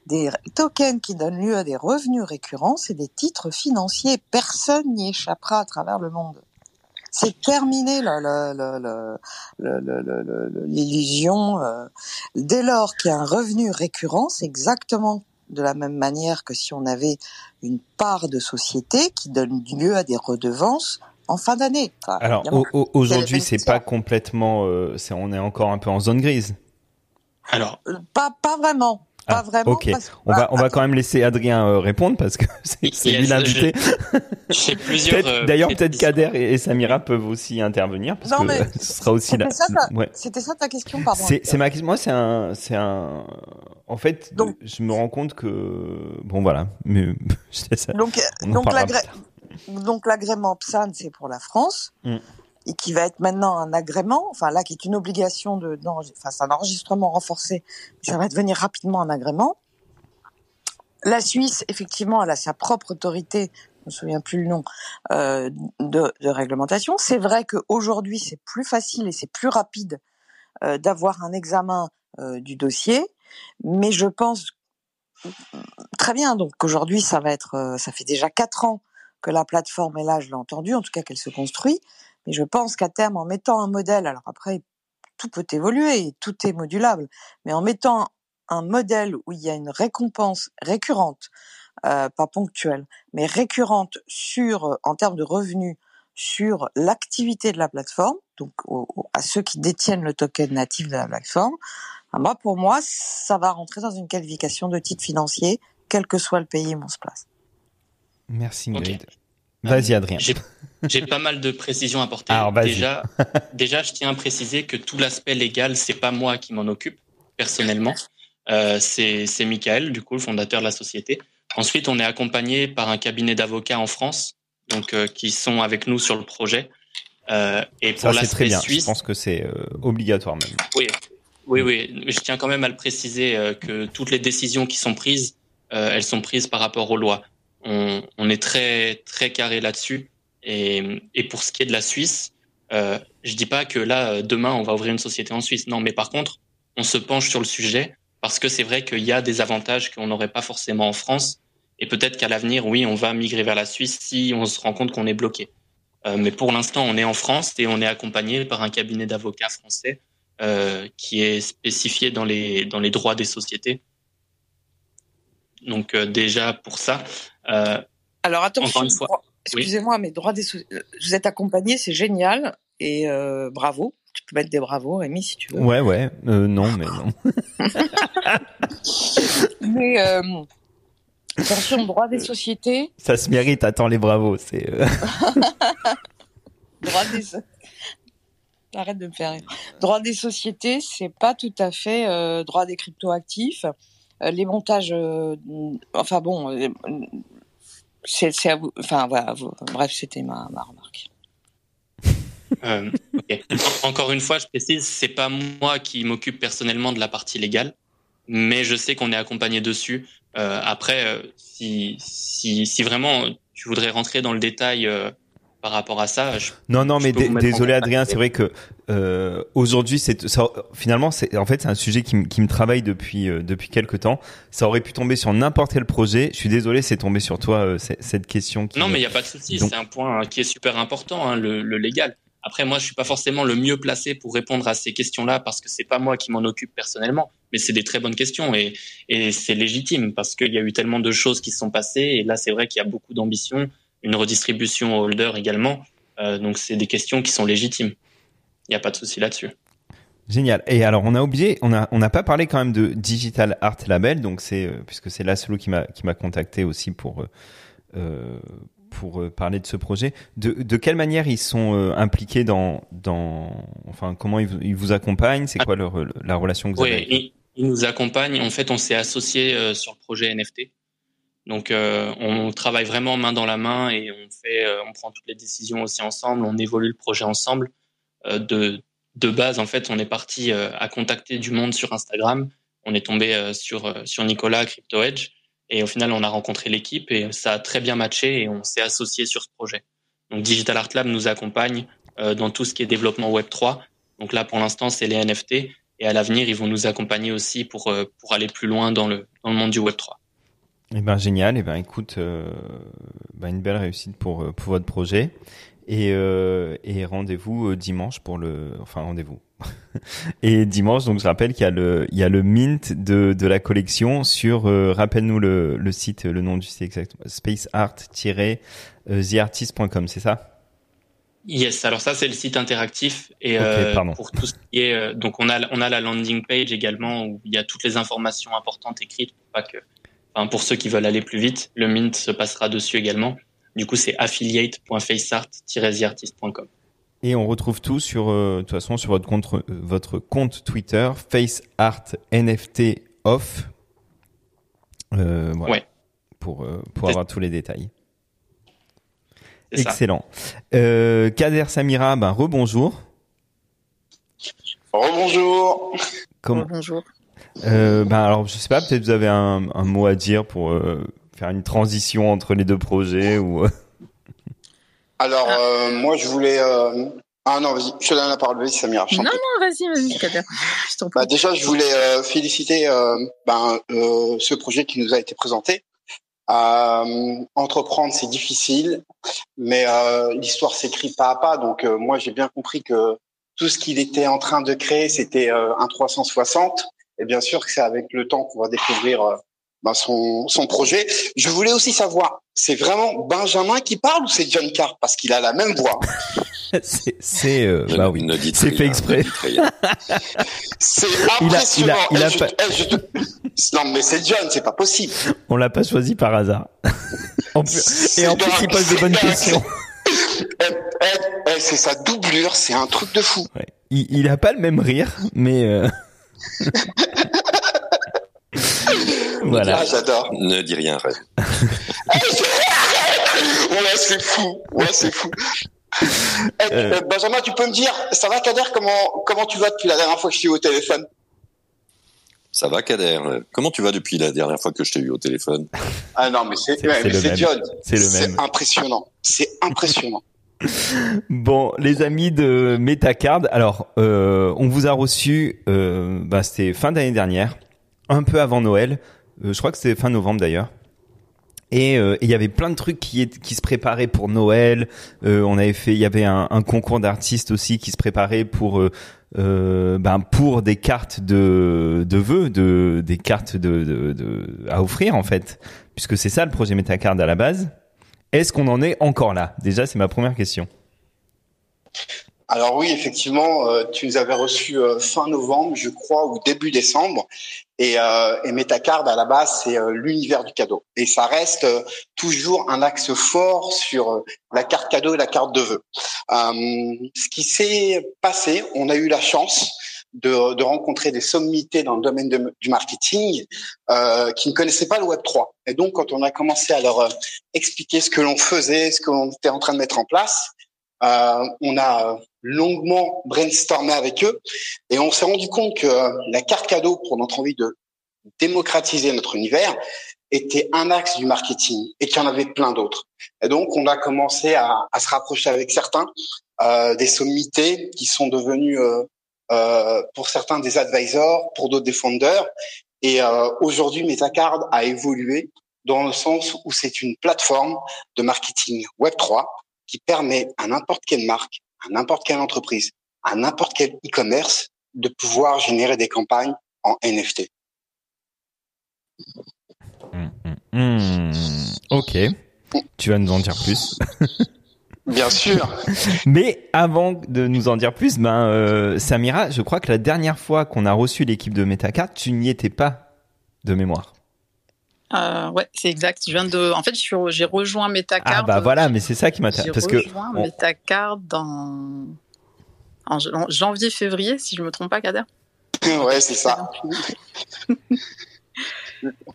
des tokens qui donnent lieu à des revenus récurrents, c'est des titres financiers. Personne n'y échappera à travers le monde. C'est terminé l'illusion. Dès lors qu'il y a un revenu récurrent, c'est exactement de la même manière que si on avait une part de société qui donne lieu à des redevances en fin d'année. Alors aujourd'hui, c'est pas complètement, euh, est, on est encore un peu en zone grise. Alors euh, pas pas vraiment, pas Ah, vraiment. ok. parce- On va on va quand même laisser Adrien euh, répondre parce que <laughs> c'est lui l'invité. j'ai plusieurs. Peut-être- euh, D'ailleurs, peut-être. Kader et, et Samira peuvent aussi intervenir parce Non, que mais <laughs> ce sera aussi là. C'était ça, ta- Ouais. c'était ça ta question, pardon. C'est ma question. Moi, c'est un, c'est un. En fait, Donc- je me rends compte que bon, voilà. Mais <laughs> ça. Donc, donc l'agrément PSAN, c'est pour la France, Mm. Et qui va être maintenant un agrément, enfin là, qui est une obligation de, enfin c'est un enregistrement renforcé, ça va devenir rapidement un agrément. La Suisse, effectivement, elle a sa propre autorité, je me souviens plus le nom, euh, de, réglementation. C'est vrai qu'aujourd'hui, c'est plus facile et c'est plus rapide euh, d'avoir un examen euh, du dossier, mais je pense très bien. Donc aujourd'hui, ça va être, ça fait déjà quatre ans que la plateforme est là, je l'ai entendu, en tout cas qu'elle se construit. Mais je pense qu'à terme, en mettant un modèle, alors après, tout peut évoluer, tout est modulable, mais en mettant un modèle où il y a une récompense récurrente, euh, pas ponctuelle, mais récurrente sur, euh, en termes de revenus, sur l'activité de la plateforme, donc au- au- à ceux qui détiennent le token natif de la plateforme, ah, moi, pour moi, ça va rentrer dans une qualification de titre financier, quel que soit le pays où on se place. Merci. Ingrid. Vas-y Adrien. J'ai pas mal de précisions à apporter. Alors, déjà, déjà, je tiens à préciser que tout l'aspect légal, c'est pas moi qui m'en occupe personnellement. Euh, c'est Michael, du coup, le fondateur de la société. Ensuite, on est accompagné par un cabinet d'avocats en France, donc euh, qui sont avec nous sur le projet. Euh, et pour Ça c'est très l'aspect bien. suisse, Je pense que c'est euh, obligatoire même. oui, oui, oui. Je tiens quand même à le préciser que toutes les décisions qui sont prises, elles sont prises par rapport aux lois. On, on est très très carré là-dessus. Et, et pour ce qui est de la Suisse, euh, je dis pas que là euh, demain on va ouvrir une société en Suisse. Non, mais par contre, on se penche sur le sujet parce que c'est vrai qu'il y a des avantages qu'on n'aurait pas forcément en France. Et peut-être qu'à l'avenir, oui, on va migrer vers la Suisse si on se rend compte qu'on est bloqué. Euh, mais pour l'instant, on est en France et on est accompagné par un cabinet d'avocats français euh, qui est spécifié dans les dans les droits des sociétés. Donc euh, déjà pour ça. Euh, Alors attention, une fois, excusez-moi, mais droit des vous êtes accompagné, c'est génial et euh, bravo. Tu peux mettre des bravos, Rémi, si tu veux. Ouais, ouais. Euh, non, mais non. <laughs> Mais euh, attention, droit des sociétés, Ça se mérite. Attends les bravos. C'est. euh, <laughs> droit des Arrête de me faire rire. Droit des sociétés, c'est pas tout à fait euh, droit des cryptoactifs. Euh, les montages, euh, enfin bon, euh, c'est à vous. Enfin voilà, vous- bref, c'était ma, ma remarque. <laughs> Euh, Encore une fois, je précise, c'est pas moi qui m'occupe personnellement de la partie légale, mais je sais qu'on est accompagné dessus. Euh, après, euh, si, si, si vraiment tu voudrais rentrer dans le détail euh, par rapport à ça, je- Non, non, Je mais désolé. Adrien, c'est vrai que euh, aujourd'hui, c'est ça, finalement, c'est en fait c'est un sujet qui, qui me travaille depuis euh, depuis quelques temps. Ça aurait pu tomber sur n'importe quel projet. Je suis désolé, c'est tombé sur toi euh, cette question. Qui non, mais il n'y a pas de souci. Donc- C'est un point qui est super important, hein, le, le légal. Après, moi, je suis pas forcément le mieux placé pour répondre à ces questions-là parce que c'est pas moi qui m'en occupe personnellement, mais c'est des très bonnes questions et, et c'est légitime parce qu'il y a eu tellement de choses qui se sont passées et là, c'est vrai qu'il y a beaucoup d'ambition, une redistribution aux holders également. Euh, donc, c'est des questions qui sont légitimes. Il n'y a pas de souci là-dessus. Génial. Et alors, on a oublié, on a on n'a pas parlé quand même de Digital Art Label, donc c'est euh, puisque c'est Laszlo qui m'a qui m'a contacté aussi pour euh, euh, pour parler de ce projet. De de quelle manière ils sont euh, impliqués dans dans enfin comment ils vous, ils vous accompagnent? C'est quoi leur la relation que vous Oui, avez il, il nous accompagne. En fait, on s'est associé euh, sur le projet NFT. Donc, on travaille vraiment main dans la main et on fait, on prend toutes les décisions aussi ensemble. On évolue le projet ensemble. Euh, de base, en fait, on est parti euh, à contacter du monde sur Instagram. On est tombé euh, sur sur Nicolas Crypto Edge et au final, on a rencontré l'équipe et ça a très bien matché et on s'est associé sur ce projet. Donc, Digital Art Lab nous accompagne dans tout ce qui est développement Web 3. Donc là, pour l'instant, c'est les NFT et à l'avenir, ils vont nous accompagner aussi pour pour aller plus loin dans le dans le monde du Web 3. Eh ben génial. Eh ben écoute, ben, une belle réussite pour pour votre projet. Et euh, et rendez-vous euh, dimanche pour le, enfin rendez-vous. <laughs> et dimanche, donc je rappelle qu'il y a le il y a le mint de de la collection sur, euh, rappelle-nous le le site, le nom du site exact, spaceart-theartist.com, c'est ça? Yes, alors ça c'est le site interactif et euh, pour tout ce qui est euh, donc on a on a la landing page également où il y a toutes les informations importantes écrites pour pas que enfin pour ceux qui veulent aller plus vite, le mint se passera dessus également. Du coup, c'est affiliate.faceart-theartist.com. Et on retrouve tout sur, euh, de toute façon, sur votre compte, euh, votre compte Twitter, FaceArtNFT Off. Euh, voilà. Ouais. Pour, euh, avoir tous les détails. Excellent. Euh, Kader Samira, ben, rebonjour. Rebonjour. Comment, Bonjour. euh, ben, alors, je sais pas, peut-être vous avez un, un mot à dire pour, euh, faire une transition entre les deux projets ou, euh, <laughs> Alors, Ah. euh, moi, je voulais. euh, Ah non, vas-y, je te donne la parole, vas-y, Samira. Non, non, vas-y, vas-y, Kader. Je. <laughs> Bah, déjà, je voulais euh, féliciter euh, ben, euh, ce projet qui nous a été présenté. Euh, entreprendre, c'est difficile, mais euh, l'histoire s'écrit pas à pas. Donc, euh, moi, j'ai bien compris que tout ce qu'il était en train de créer, c'était euh, un 360. Et bien sûr que c'est avec le temps qu'on va découvrir ben, son, son projet. Je voulais aussi savoir, c'est vraiment Benjamin qui parle ou c'est John Carr? Parce qu'il a la même voix. <laughs> c'est, c'est, euh, bah oui. C'est rien, fait exprès. <laughs> C'est Il a- impressionnant. il a- il a je- pas- je te- <laughs> Non, mais c'est John, c'est pas possible. On l'a pas choisi par hasard. en plus, et en plus, il pose des bonnes questions. Eh, eh, eh, c'est sa doublure, c'est un truc de fou. Ouais. Il, il a pas le même rire, mais euh... voilà. Ah, j'adore. Ne dis rien, Red. <laughs> Ouais, c'est fou. Ouais, c'est fou. Eh, Euh. euh, Benjamin, tu peux me dire, ça va Kader, comment, comment tu vas depuis la dernière fois que je t'ai eu au téléphone? Ça va, Kader? Comment tu vas depuis la dernière fois que je t'ai eu au téléphone? Ah non, mais c'est C'est- ouais, c'est mais le c'est même. John. C'est le même. impressionnant. C'est impressionnant. <laughs> Bon, les amis de Metacard, alors euh, on vous a reçu, euh, bah, c'était fin d'année dernière, un peu avant Noël. Euh, je crois que c'était fin novembre d'ailleurs. Et euh, et il y avait plein de trucs qui est- qui se préparaient pour Noël. Euh, on avait fait, il y avait un, un concours d'artistes aussi qui se préparait pour euh, euh, ben pour des cartes de de vœux, de des cartes de, de, de à offrir en fait, puisque c'est ça le projet Metacard à la base. Est-ce qu'on en est encore là? Déjà, c'est ma première question. Alors oui, effectivement, euh, tu nous avais reçus euh, fin novembre, je crois, ou début décembre. Et, euh, et Metacard, à la base, c'est euh, l'univers du cadeau. Et ça reste euh, toujours un axe fort sur euh, la carte cadeau et la carte de vœux. Ce qui s'est passé, on a eu la chance de, de rencontrer des sommités dans le domaine du marketing euh, qui ne connaissaient pas le Web 3. Et donc, quand on a commencé à leur expliquer ce que l'on faisait, ce qu'on était en train de mettre en place, euh, on a longuement brainstormé avec eux et on s'est rendu compte que euh, la carte cadeau pour notre envie de démocratiser notre univers était un axe du marketing et qu'il y en avait plein d'autres. Et donc on a commencé à, à se rapprocher avec certains euh, des sommités qui sont devenus euh, euh, pour certains des advisors, pour d'autres des founders. Et euh, aujourd'hui, Metacard a évolué dans le sens où c'est une plateforme de marketing Web 3 qui permet à n'importe quelle marque, à n'importe quelle entreprise, à n'importe quel e-commerce de pouvoir générer des campagnes en NFT. Hmm, ok. Tu vas nous en dire plus. <laughs> Bien sûr. <laughs> Mais avant de nous en dire plus, ben euh, Samira, je crois que la dernière fois qu'on a reçu l'équipe de Metacard, tu n'y étais pas de mémoire. Euh, ouais, c'est exact. Je viens de. En fait, j'ai rejoint Metacard. Ah bah voilà, mais c'est ça qui J'ai m'intéresse parce que rejoint on- Metacard dans en en janvier-février, si je me trompe pas, Kader. <laughs> ouais, c'est ça. <laughs>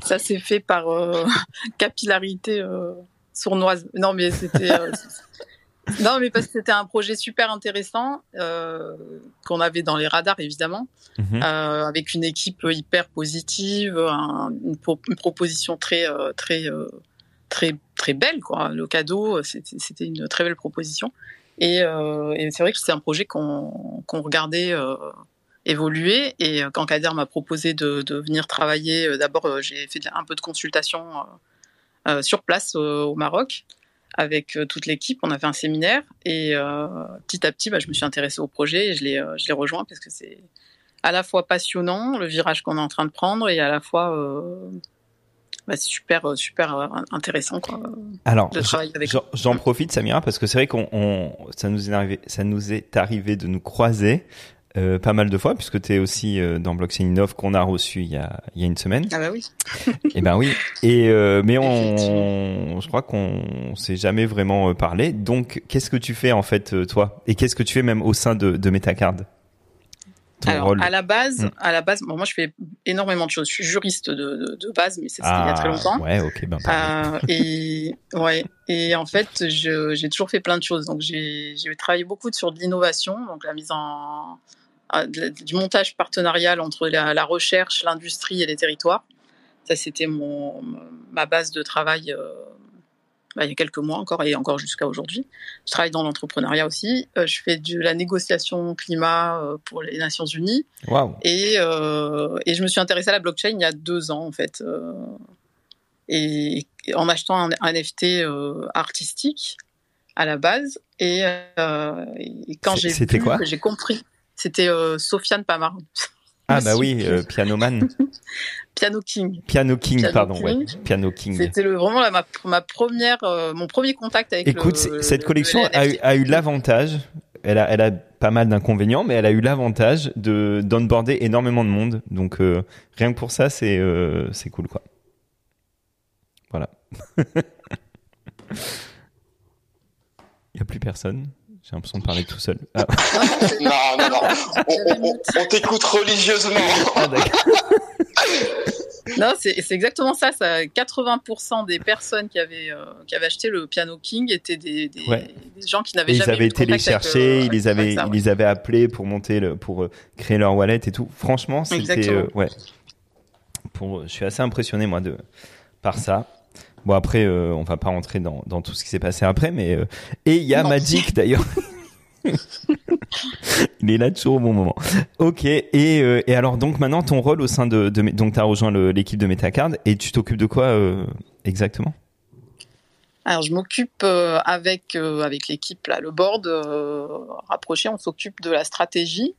Ça s'est fait par euh, <laughs> capillarité euh, sournoise. Non, mais c'était. Non, mais parce que c'était un projet super intéressant euh, qu'on avait dans les radars, évidemment, Mhm. euh, avec une équipe hyper positive, un- une, pro- une proposition très, euh, très, très, très belle, quoi. Le cadeau, c'était une très belle proposition. Et, et c'est vrai que c'est un projet qu'on regardait évoluer. Et quand Kader m'a proposé de, de venir travailler, d'abord j'ai fait un peu de consultation sur place au Maroc avec euh, toute l'équipe. On a fait un séminaire et euh, petit à petit, bah, je me suis intéressée au projet et je l'ai euh, je l'ai rejoint parce que c'est à la fois passionnant le virage qu'on est en train de prendre et à la fois euh, bah, super super intéressant quoi. alors de travailler avec j'en- j'en profite Samira parce que c'est vrai qu'on on- ça nous est arrivé ça nous est arrivé de nous croiser euh, pas mal de fois puisque tu es aussi euh, dans Blockchain Innov qu'on a reçu il y a il y a une semaine. Ah bah oui. Eh ben oui. Et euh, mais on, je crois qu'on s'est jamais vraiment parlé. Donc, qu'est-ce que tu fais en fait, toi? Et qu'est-ce que tu fais même au sein de, de Metacard? Ton Alors, rôle à la base, Mm. à la base, bon, moi, je fais énormément de choses. Je suis juriste de, de, de base, mais c'était il y a très longtemps. Ah, Ouais, ok, ben. et ouais, et en fait, j'ai toujours fait plein de choses. Donc, j'ai travaillé beaucoup sur de l'innovation, donc la mise en du montage partenarial entre la, la recherche, l'industrie et les territoires. Ça, c'était mon ma base de travail. euh, bah, il y a quelques mois encore et encore jusqu'à aujourd'hui. Je travaille dans l'entrepreneuriat aussi. Euh, je fais de la négociation climat euh, pour les Nations Unies. Waouh. Et, et je me suis intéressée à la blockchain il y a deux ans, en fait. et, et en achetant un, un NFT artistique à la base. Et, et quand vu j'ai compris, c'était euh, Sofiane Pamar, Ah bah oui, euh, Pianoman, <laughs> Piano King. Piano King, Piano pardon, King. ouais, Piano King. C'était vraiment ma, ma première, euh, mon premier contact avec Écoute, le, cette le- collection le a eu, NFT. a eu l'avantage. Elle a, elle a pas mal d'inconvénients, mais elle a eu l'avantage de d'onboarder énormément de monde. Donc euh, rien que pour ça, c'est euh, c'est cool quoi. Voilà. Il <laughs> y a plus personne. J'ai l'impression de parler tout seul. Ah, <laughs> Non, non, non. On, on- on- on t'écoute religieusement. ah. <laughs> Non, c'est exactement ça, ça. 80% des personnes qui avaient, euh, qui avaient acheté le Piano King étaient des, des, Ouais. des gens qui n'avaient ils jamais avaient eu été les avec, chercher, euh, ils les avaient, ça, ils ouais. les avaient appelés pour monter le, pour euh, créer leur wallet et tout. Franchement, c'était, euh, ouais. Pour, je suis assez impressionné moi de par ça. Bon après, euh, on va pas rentrer dans, dans tout ce qui s'est passé après, mais euh, et il y a Non. Magic <laughs> d'ailleurs. il est là toujours au bon moment. Ok. Et, euh, et alors donc maintenant ton rôle au sein de, de donc t'as rejoint l'équipe de Metacard et tu t'occupes de quoi euh, exactement? Alors, je m'occupe avec avec l'équipe là, le board rapproché, on s'occupe de la stratégie.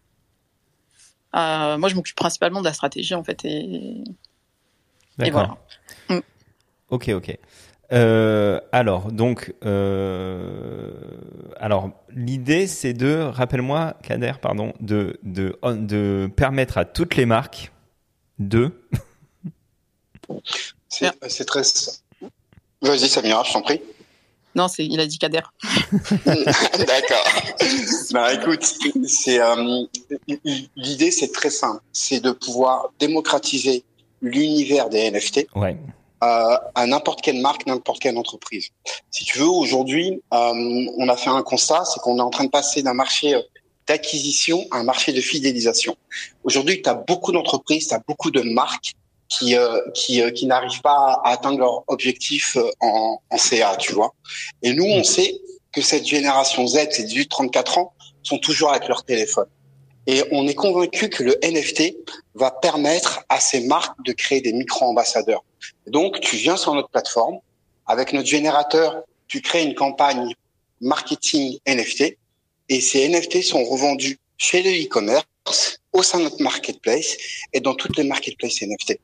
Moi, je m'occupe principalement de la stratégie en fait, et, et voilà. Ok, ok. Euh, alors, donc, euh, alors, l'idée, c'est de, rappelle-moi, Kader, pardon, de, de, de permettre à toutes les marques de, <laughs> C'est c'est très. Vas-y, Samira, je t'en prie. Non, c'est il a dit Kader. <laughs> D'accord. bah écoute, c'est euh, l'idée, c'est très simple, c'est de pouvoir démocratiser l'univers des NFT ouais, euh, à n'importe quelle marque, n'importe quelle entreprise. Si tu veux, aujourd'hui, euh, on a fait un constat, c'est qu'on est en train de passer d'un marché euh, d'acquisition à un marché de fidélisation. Aujourd'hui, tu as beaucoup d'entreprises, tu as beaucoup de marques qui euh, qui, euh, qui n'arrivent pas à atteindre leur objectif en, en CA, tu vois. Et nous, on sait que cette génération Z, ces 18-34 ans, sont toujours avec leur téléphone. Et on est convaincu que le NFT va permettre à ces marques de créer des micro-ambassadeurs. Donc, tu viens sur notre plateforme, avec notre générateur, tu crées une campagne marketing NFT, et ces NFT sont revendus chez le e-commerce, au sein de notre marketplace, et dans toutes les marketplaces NFT.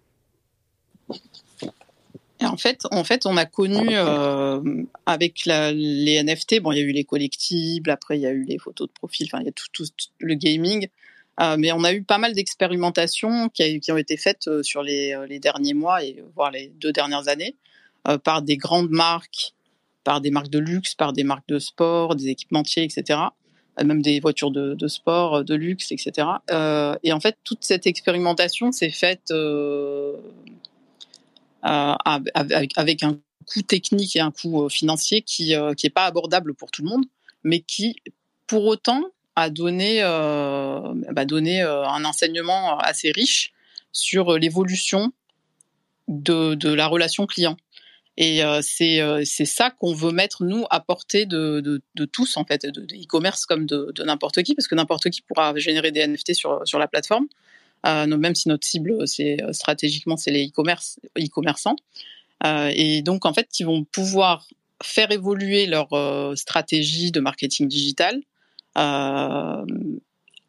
Et en fait, en fait, on a connu euh, avec la, les NFT. Bon, il y a eu les collectibles, après il y a eu les photos de profil. Enfin, il y a tout, tout, tout le gaming. Euh, mais on a eu pas mal d'expérimentations qui, ont été faites euh, sur les, les derniers mois et voire les deux dernières années euh, par des grandes marques, par des marques de luxe, par des marques de sport, des équipementiers, etc. Même des voitures de, de sport, de luxe, etc. Et en fait, toute cette expérimentation s'est faite avec, avec un coût technique et un coût euh, financier qui euh, qui est pas abordable pour tout le monde, mais qui pour autant a donné euh, bah, donné euh, un enseignement assez riche sur l'évolution de, de la relation client. Et euh, c'est euh, ça qu'on veut mettre nous à portée de, de, tous en fait, de e-commerce comme de, de n'importe qui, parce que n'importe qui pourra générer des NFT sur sur la plateforme. Euh, même si notre cible, c'est euh, stratégiquement, c'est les e-commerce, e-commerçants. Euh, et donc, en fait, ils vont pouvoir faire évoluer leur euh, stratégie de marketing digital euh,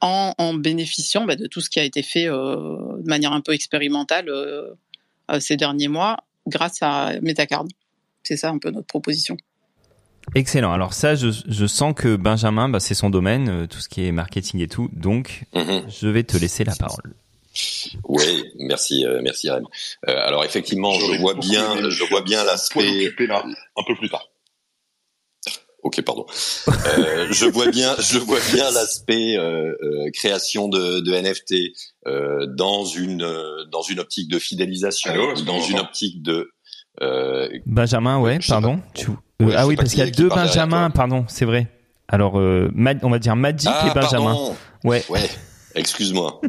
en, en bénéficiant bah, de tout ce qui a été fait euh, de manière un peu expérimentale euh, euh, ces derniers mois grâce à Metacard. C'est ça un peu notre proposition. excellent. Alors ça, je, je sens que Benjamin, bah, c'est son domaine, euh, tout ce qui est marketing et tout. Donc, Mhm. je vais te laisser la parole. Oui, merci, euh, merci Rem. Euh, alors effectivement, je vois bien, je vois bien l'aspect. un peu plus tard. Ok, pardon. Euh, je vois bien, je vois bien l'aspect euh, euh, création de, de NFT euh, dans une euh, dans une optique de fidélisation, Allô, qu'on dans une optique de. Euh, Benjamin, ouais, pardon. Tu... euh, Ouais, je ah oui, parce qui qu'il y a deux parle derrière Benjamin, toi. pardon, c'est vrai. Alors, euh, Mad- on va dire Magic ah, et Benjamin. pardon. Ouais. Ouais. Excuse-moi.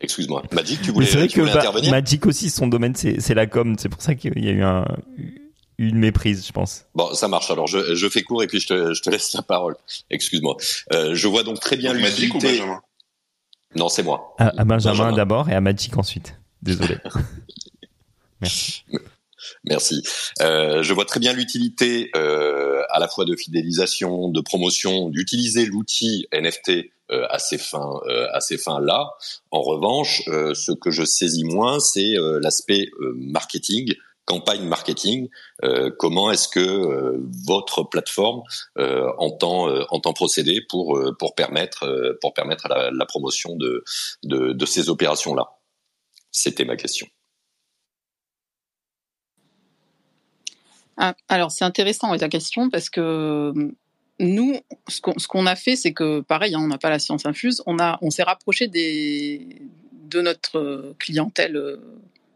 Excuse-moi. Magic, tu voulais, c'est vrai tu que voulais bah, intervenir? Magic aussi, son domaine, c'est c'est la com. C'est pour ça qu'il y a eu un, une méprise, je pense. Bon, ça marche. Alors, je, je fais court et puis je te, je te laisse la parole. Excuse-moi. Euh, je vois donc très bien Donc, Magic ou l'utilité. Benjamin? Non, c'est moi. À, à Benjamin, Benjamin. d'abord et à Magic ensuite. Désolé. <laughs> Merci. Euh, je vois très bien l'utilité euh, à la fois de fidélisation, de promotion, d'utiliser l'outil NFT euh, à ces fins, euh, à ces fins-là. En revanche, euh, ce que je saisis moins, c'est euh, l'aspect euh, marketing, campagne marketing. Euh, comment est-ce que euh, votre plateforme euh, entend euh, entend procéder pour euh, pour permettre euh, pour permettre la, promotion de de, ces opérations-là? C'était ma question. Ah, alors c'est intéressant ta question parce que euh, nous, ce qu'on a fait, c'est que pareil, hein, on n'a pas la science infuse, on on s'est rapproché de notre clientèle euh,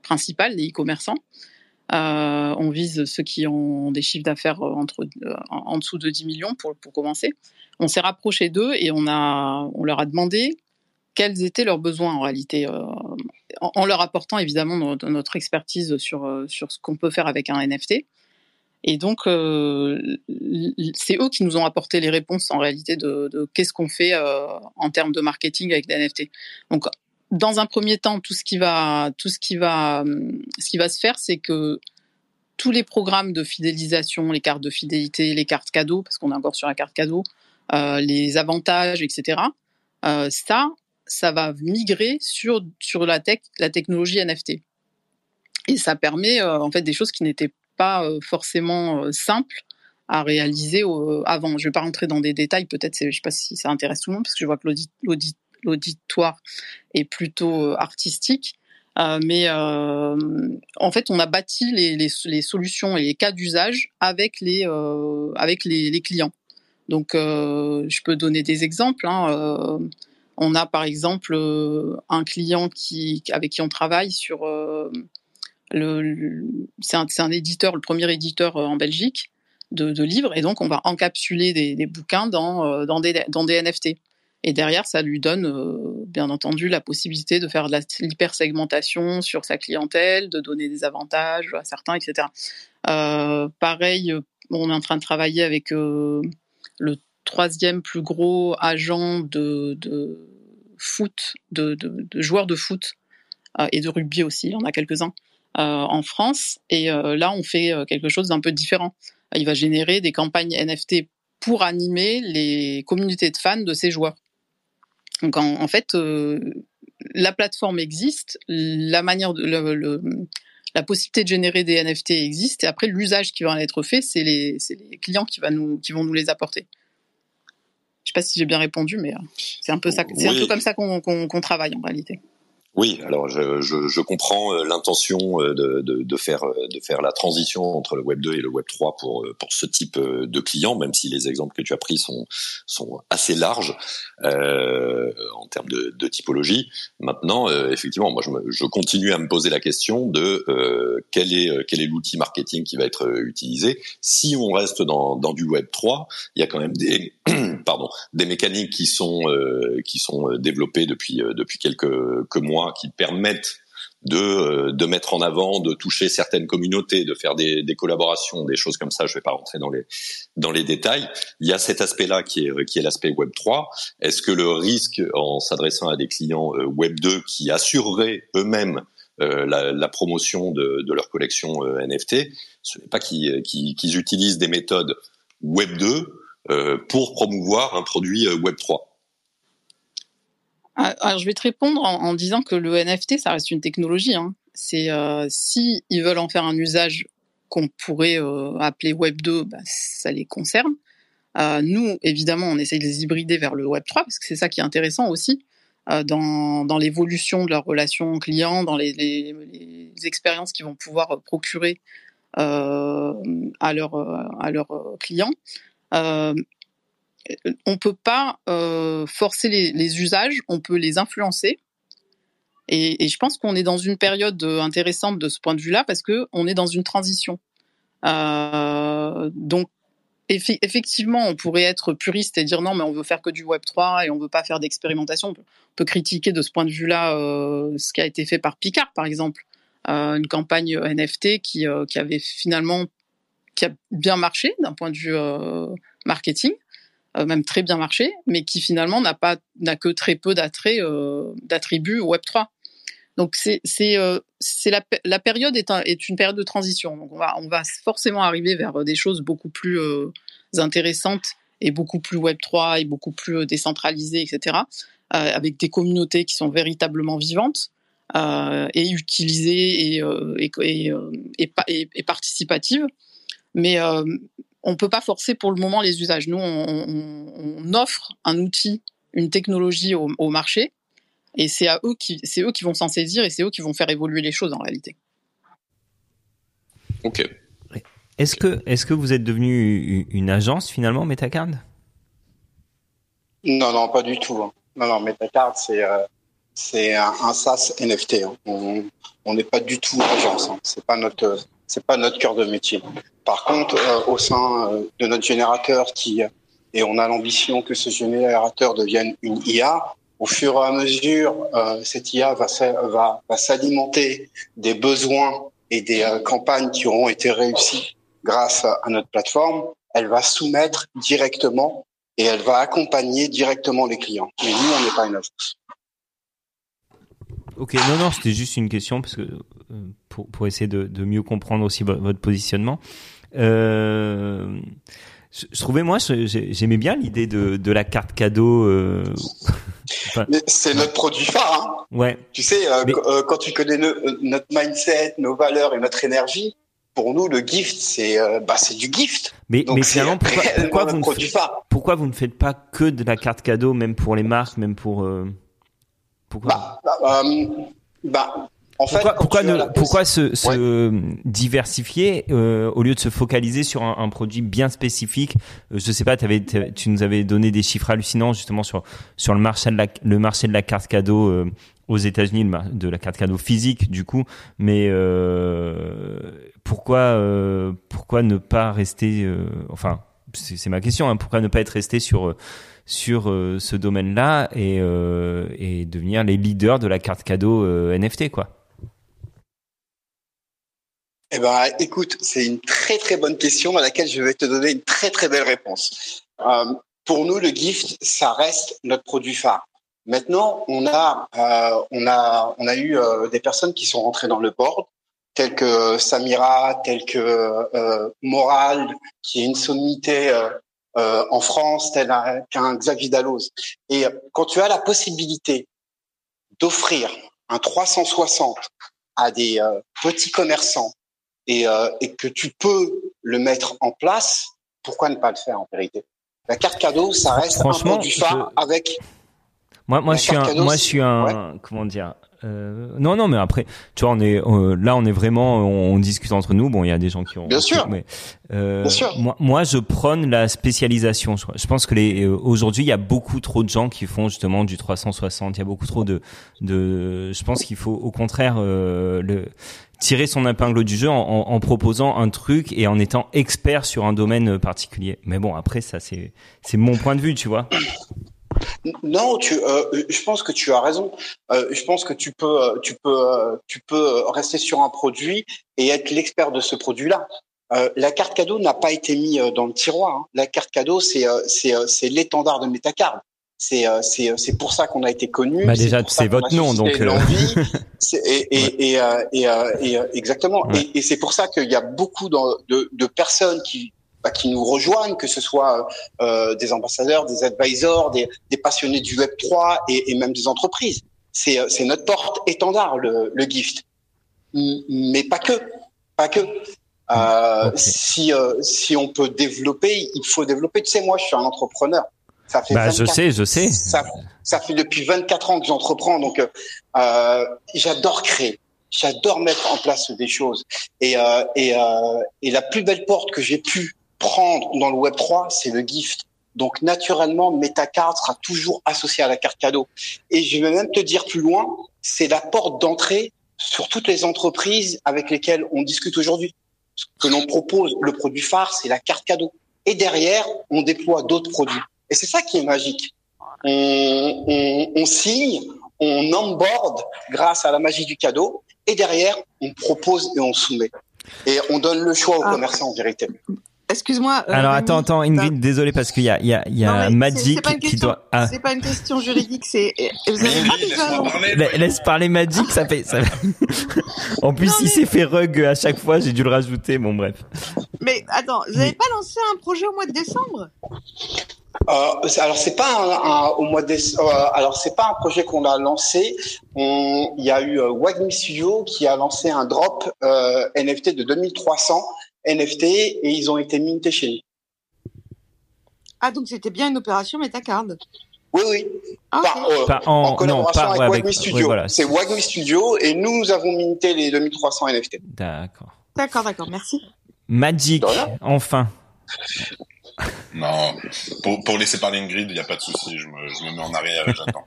principale, les e-commerçants. Euh, on vise ceux qui ont des chiffres d'affaires euh, entre en dessous de 10 millions pour pour commencer. On s'est rapproché d'eux et on a on leur a demandé quels étaient leurs besoins en réalité. En, leur apportant évidemment notre, notre expertise sur sur ce qu'on peut faire avec un NFT. Et donc, c'est eux qui nous ont apporté les réponses en réalité de, de qu'est-ce qu'on fait en termes de marketing avec les NFT. Donc, dans un premier temps, tout ce qui va, tout ce qui va, ce qui va se faire, c'est que tous les programmes de fidélisation, les cartes de fidélité, les cartes cadeaux, parce qu'on est encore sur la carte cadeau, euh, les avantages, etc. Euh, ça, ça va migrer sur sur la tech, la technologie NFT. Et ça permet euh, en fait des choses qui n'étaient pas forcément simples à réaliser avant. Je ne vais pas rentrer dans des détails, peut-être, je ne sais pas si ça intéresse tout le monde, parce que je vois que l'auditoire est plutôt artistique. Euh, mais en fait, on a bâti les, solutions et les cas d'usage avec les clients. Donc, je peux donner des exemples. Hein. On a par exemple un client qui avec qui on travaille sur c'est un, éditeur, le premier éditeur en Belgique de, livres, et donc on va encapsuler des, bouquins dans dans des NFT. Et derrière, ça lui donne, euh, bien entendu, la possibilité de faire de l'hypersegmentation sur sa clientèle, de donner des avantages à certains, etc. Euh, pareil, on est en train de travailler avec euh, le troisième plus gros agent de, foot, de, de, joueurs de foot euh, et de rugby aussi, on a quelques-uns euh, en France. Et euh, là, on fait quelque chose d'un peu différent. Il va générer des campagnes NFT pour animer les communautés de fans de ces joueurs. Donc en, en fait, euh, la plateforme existe, la manière de, le, le, la possibilité de générer des NFT existe, et après l'usage qui va en être fait, c'est les, les, clients qui, va nous, qui vont nous les apporter. Je sais pas si j'ai bien répondu, mais euh, c'est un peu ça, c'est oui. un peu comme ça qu'on qu qu travaille en réalité. Oui, alors je, je, comprends euh, l'intention euh, de, de, faire euh, de faire la transition entre le Web 2 et le Web 3 pour pour ce type de client, même si les exemples que tu as pris sont sont assez larges euh, en termes de, typologie. Maintenant, effectivement, moi je, me, je, continue à me poser la question de quel est quel est l'outil marketing qui va être utilisé. Si on reste dans, dans du Web 3, il y a quand même des <clears throat> pardon des mécaniques qui sont qui sont développées depuis depuis quelques, mois qui permettent de, euh, de mettre en avant, de toucher certaines communautés, de faire des, des collaborations, des choses comme ça. Je vais pas rentrer dans les dans les détails. Il y a cet aspect-là qui est qui est l'aspect Web 3. Est-ce que le risque en s'adressant à des clients euh, Web 2 qui assureraient eux-mêmes euh, la, la, promotion de, de leur collection euh, NFT, ce n'est pas qu'ils qu'ils utilisent des méthodes Web 2 euh, pour promouvoir un produit Web 3 ah, alors, je vais te répondre en, disant que le NFT, ça reste une technologie. Hein. C'est euh, si ils veulent en faire un usage qu'on pourrait euh, appeler Web 2, bah, ça les concerne. Euh, nous, évidemment, on essaye de les hybrider vers le Web 3 parce que c'est ça qui est intéressant aussi euh, dans, l'évolution de leur relation client, dans les, expériences qu'ils vont pouvoir procurer euh, leurs à leurs clients on peut pas euh, forcer les, usages, on peut les influencer. Et, je pense qu'on est dans une période intéressante de ce point de vue-là parce que on est dans une transition. Euh, donc eff effectivement, on pourrait être puriste et dire non, mais on veut faire que du Web 3 et on veut pas faire d'expérimentation. On, peut critiquer de ce point de vue-là euh, ce qui a été fait par Picard, par exemple, euh, une campagne NFT euh, qui avait finalement qui a bien marché d'un point de vue euh, marketing euh, même très bien marché, mais qui finalement n'a pas n'a que très peu d'attraits euh, d'attributs Web 3. Donc c'est c'est euh, c'est la, la période est, un, est une période de transition. Donc on va on va forcément arriver vers des choses beaucoup plus euh, intéressantes et beaucoup plus Web 3 et beaucoup plus décentralisées, etc. Euh, avec des communautés qui sont véritablement vivantes euh, et utilisées et et, et, et, et, et participatives. Mais on peut pas forcer pour le moment les usages. Nous, on, on, on offre un outil, une technologie au, au marché, et c'est à eux qui, c'est eux qui vont s'en saisir et c'est eux qui vont faire évoluer les choses en réalité. Ok. Est-ce que, est-ce que vous êtes devenu une agence finalement, Metacard? Non, non, pas du tout. Hein. Non, non, Metacard, c'est euh, c'est un, un, SaaS NFT. Hein. On n'est pas du tout agence. Hein. C'est pas notre c'est pas notre cœur de métier. Par contre, euh, au sein euh, de notre générateur qui et on a l'ambition que ce générateur devienne une IA, Au fur et à mesure, euh, cette IA va, va, va s'alimenter des besoins et des euh, campagnes qui auront été réussies grâce à notre plateforme. Elle va soumettre directement et elle va accompagner directement les clients. Mais nous, on n'est pas une agence. Ok, non, non, c'était juste une question parce que euh, pour, pour essayer de, de mieux comprendre aussi votre positionnement. Euh, je, trouvais moi, j'aimais bien l'idée de, de la carte cadeau. Euh... <laughs> c'est notre produit phare. Hein. Ouais. Tu sais, euh, euh, quand tu connais notre mindset, nos valeurs et notre énergie, pour nous, le gift, c'est bah, c'est du gift. Mais, mais finalement, pourquoi, pourquoi vous ne faites, pourquoi vous ne faites pas que de la carte cadeau, même pour les marques, même pour pourquoi bah, bah, bah en pourquoi, fait, pourquoi, ne, pourquoi se, se diversifier euh, au lieu de se focaliser sur un, un produit bien spécifique? Euh, Je sais pas, avais, tu nous avais donné des chiffres hallucinants justement sur sur le marché de la, le marché de la carte cadeau euh, aux États-Unis, de la carte cadeau physique du coup. Mais euh, pourquoi euh, pourquoi ne pas rester Enfin, c'est ma question. Hein, pourquoi ne pas être resté sur sur ce domaine-là et, et devenir les leaders de la carte cadeau NFT quoi? Eh ben, écoute, c'est une très très bonne question à laquelle je vais te donner une très très belle réponse. Euh, pour nous, le gift, ça reste notre produit phare. Maintenant, on a euh, on a on a eu euh, des personnes qui sont rentrées dans le board, telles que Samira, telles que euh, Moral, qui est une sommité euh, en France, tel qu'un Xavier Dalloz. Et quand tu as la possibilité d'offrir un 360 à des petits commerçants et, euh, et que tu peux le mettre en place, pourquoi ne pas le faire en vérité? La carte cadeau, ça reste un produit phare avec. Moi, moi, je suis un, moi, je suis un, comment dire, euh, non, non, mais après, tu vois, on est euh, là, on est vraiment, on, discute entre nous. Bon, il y a des gens qui ont. Bien sûr. Mais euh, Moi, moi, je prône la spécialisation. Je pense que les aujourd'hui, il y a beaucoup trop de gens qui font justement du 360. Il y a beaucoup trop de, de. Je pense qu'il faut au contraire le tirer son épingle du jeu en, proposant un truc et en étant expert sur un domaine particulier. Mais bon, après, ça, c'est mon point de vue, tu vois. Non, euh, je pense que tu as raison. Euh, je pense que tu peux, euh, tu peux, rester sur un produit et être l'expert de ce produit-là. la carte cadeau n'a pas été mise dans le tiroir. Hein. La carte cadeau, c'est c'est c'est l'étendard de Metacard. C'est c'est c'est pour ça qu'on a été connu. Bah déjà, c'est votre nom, donc. <laughs> et et, et, et, et, exactement. Et, et c'est pour ça qu'il y a beaucoup de, de personnes qui bah, qui nous rejoignent, que ce soit euh, des ambassadeurs, des advisors, des, des passionnés du Web 3 et, et même des entreprises. C'est euh, c'est notre porte étendard le, le gift, mais pas que, pas que. Euh, Si euh, si on peut développer, il faut développer. Tu sais, moi, je suis un entrepreneur. Ça fait bah, je sais, je sais. Ça, ça fait depuis 24 ans que j'entreprends, donc euh, j'adore créer. J'adore mettre en place des choses. Et, euh, et, euh, et la plus belle porte que j'ai pu prendre dans le Web 3, c'est le gift. Donc naturellement, MetaCard sera toujours associé à la carte cadeau. Et je vais même te dire plus loin, c'est la porte d'entrée sur toutes les entreprises avec lesquelles on discute aujourd'hui. Ce que l'on propose, le produit phare, c'est la carte cadeau. Et derrière, on déploie d'autres produits. Et c'est ça qui est magique. On, on, on signe, on onboard grâce à la magie du cadeau, et derrière, on propose et on soumet. Et on donne le choix aux ah. commerçants en vérité. Excuse-moi. Euh, Alors attends, attends, Ingrid, désolé parce qu'il y a, il y a, il y a Magic qui doit. Ah. C'est pas une question juridique, c'est. Vous avez pas déjà. Laisse parler Magic, ça fait. Ça... <laughs> en plus, il s'est fait rug à chaque fois, j'ai dû le rajouter. Bon, bref. Mais attends, vous n'avez pas lancé un projet au mois de décembre? Euh, alors c'est pas un, au mois de euh, alors c'est pas un projet qu'on a lancé. Il y a eu euh, Wagmi Studio qui a lancé un drop euh, NFT de 2300 NFT et ils ont été mintés chez nous. Ah, donc c'était bien une opération Metacard Oui, oui. Ah, euh, en, collaboration avec, Wagmi Studio. C'est Wagmi Studio et nous, nous avons minté les 2300 NFT. D'accord. D'accord, d'accord, merci. Magic, enfin. Non, pour, pour laisser parler Ingrid, il n'y a pas de souci, je me, je me mets en arrière et j'attends.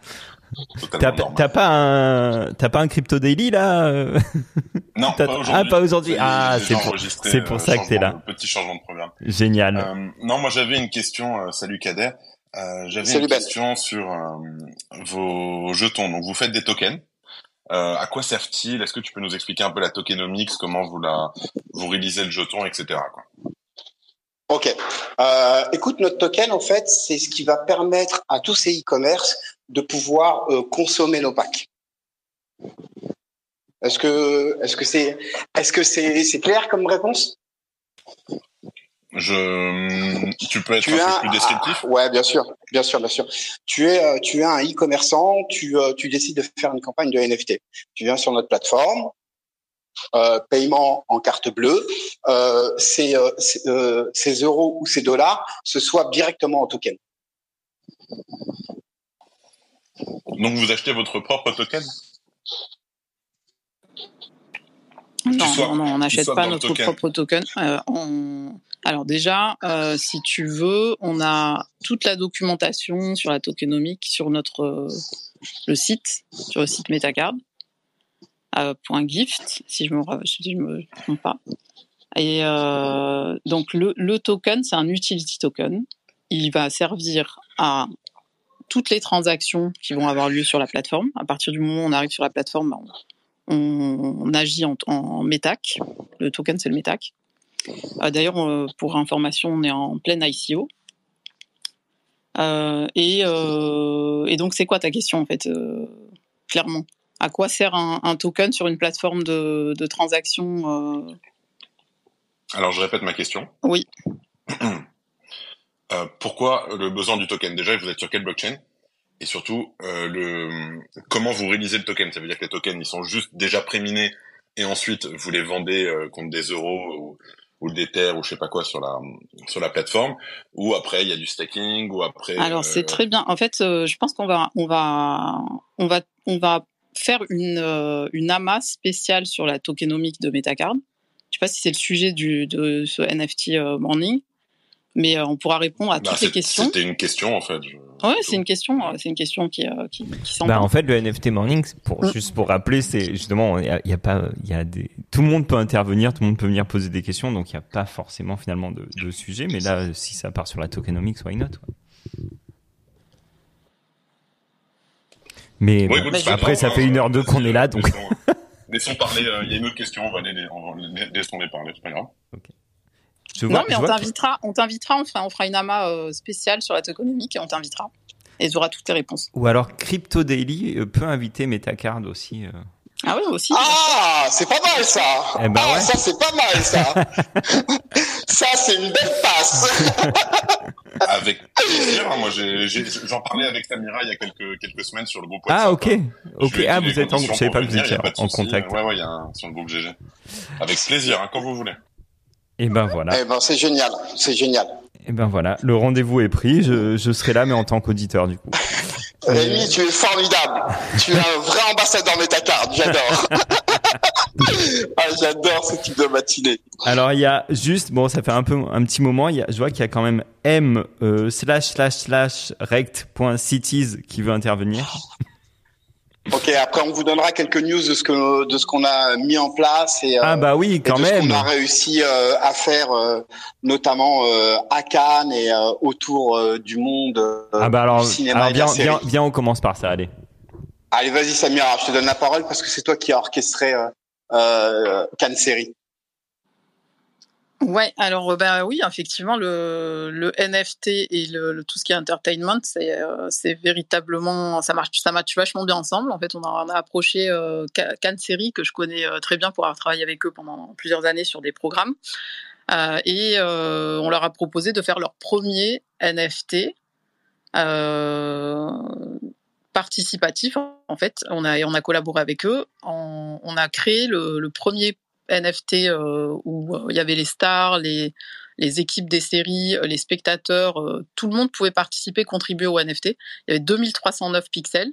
T'as pas un t'as pas un crypto daily là euh? Non, <laughs> pas aujourd'hui. Ah pas aujourd'hui. Ah c'est pour c'est pour ça que t'es là. Petit changement de programme. Génial. Euh, non, moi j'avais une question. Euh, salut Kader. Euh, J'avais une Ben. question sur euh, vos jetons. Donc, vous faites des tokens. Euh, à quoi servent-ils Est-ce que tu peux nous expliquer un peu la tokenomics, comment vous la vous réalisez le jeton, etc. Quoi? Ok. Euh, écoute, notre token, en fait, c'est ce qui va permettre à tous ces e-commerce de pouvoir euh, consommer nos packs. Est-ce que, est-ce que c'est, est-ce que c'est, c'est clair comme réponse? Je, tu peux être Tu un es peu un- plus descriptif? Ouais, bien sûr, bien sûr, bien sûr. Tu es, euh, tu es un e-commerçant, tu, euh, tu décides de faire une campagne de NFT. Tu viens sur notre plateforme, euh, paiement en carte bleue, euh, ces, euh, ces, euros ou ces dollars se swappent directement en token. Donc, vous achetez votre propre token? Non, swaps- non, non, on n'achète pas notre token. propre token. Euh, on- Alors déjà, euh, si tu veux, on a toute la documentation sur la tokenomique sur notre euh, le site, sur le site Metacard. .gift, si je me si me trompe pas. Et euh, donc le, token, c'est un utility token. Il va servir à toutes les transactions qui vont avoir lieu sur la plateforme. À partir du moment où on arrive sur la plateforme, bah, on, agit en, en METAC. Le token, c'est le METAC. Euh, D'ailleurs, euh, pour information, on est en pleine ICO. Et, donc, c'est quoi ta question, en fait, clairement? À quoi sert un, un token sur une plateforme de, de transaction euh, Alors, je répète ma question. Oui. <clears throat> Euh, pourquoi le besoin du token? Déjà, vous êtes sur quelle blockchain? Et surtout, euh, le comment vous réalisez le token? Ça veut dire que les tokens, ils sont juste déjà préminés et ensuite vous les vendez euh, contre des euros ou, ou des terres ou je sais pas quoi sur la sur la plateforme. Ou après, il y a du staking. Ou après. Alors euh, c'est très bien. En fait, je pense qu'on va, on va, on va, on va faire une euh, une amas spéciale sur la tokenomique de Metacard. Je sais pas si c'est le sujet du de ce NFT euh, morning, mais euh, on pourra répondre à bah, toutes les questions. C'était une question en fait. je- Ouais, tout. c'est une question. euh, C'est une question qui euh, qui, qui. Bah, en fait, le NFT Morning, pour, Mm. juste pour rappeler, c'est justement, il y a, il y a pas, il y a des, tout le monde peut intervenir, tout le monde peut venir poser des questions, donc il n'y a pas forcément finalement de, de sujet, mais là, si ça part sur la tokenomics, why not, quoi. Mais Ouais, bon, Bah, après, ça hein, fait une heure deux qu'on est là, donc. Laissons, laissons parler. euh, Il y a une autre question. On va les, on va les- parler. C'est pas grave. Je vois, non, mais je on que- t'invitera, on t'invitera, on fera, on fera une amas euh, spéciale sur la tokenomique et on t'invitera. Et tu auras toutes les réponses. Ou alors Crypto Daily euh, peut inviter Metacard aussi. euh. Ah oui, aussi. Ah, c'est pas mal ça. Eh ben ah, ouais. ça c'est pas mal ça. <laughs> ça c'est une belle passe. <laughs> Avec plaisir. Moi, j'en parlais avec Samira il y a quelques quelques semaines sur le groupe. Ah, WhatsApp, ok. Je ok. ai Ah, vous êtes en, je savais pas que vous étiez en contact. Ouais, ouais, il y a un, sur le groupe GG. Avec plaisir, hein, quand vous voulez. Et ben voilà. Eh ben c'est génial, c'est génial. Et ben voilà. Le rendez-vous est pris. Je, je serai là, mais en tant qu'auditeur, du coup. <laughs> Rémi, tu es formidable. tu es un vrai ambassadeur Metacard. J'adore. <laughs> ah, j'adore ce type de matinée. Alors il y a juste bon ça fait un peu un petit moment il y a, je vois qu'il y a quand même m euh, slash slash slash rect.cities qui veut intervenir. Ok, après on vous donnera quelques news de ce que de ce qu'on a mis en place et, euh, Ah bah oui et quand de ce même. qu'on a réussi euh, à faire, euh, notamment euh, à Cannes et euh, autour euh, du monde euh, Ah bah alors, du cinéma alors et de la viens, série. viens, viens, on commence par ça, allez. Allez, vas-y Samira, je te donne la parole parce que c'est toi qui as orchestré euh, euh, Cannes Série. Ouais, alors bah oui, effectivement, le, NFT et le, tout ce qui est entertainment, c'est euh, véritablement ça marche, ça vachement bien ensemble. En fait, on a, approché euh, Ca- Cannes Série que je connais euh, très bien pour avoir travaillé avec eux pendant plusieurs années sur des programmes, et on leur a proposé de faire leur premier NFT. Participatif en fait on a on a collaboré avec eux on, a créé le premier NFT euh, où euh, il y avait les stars, les, les équipes des séries, euh, les spectateurs, tout le monde pouvait participer, contribuer au NFT. Il y avait 2309 pixels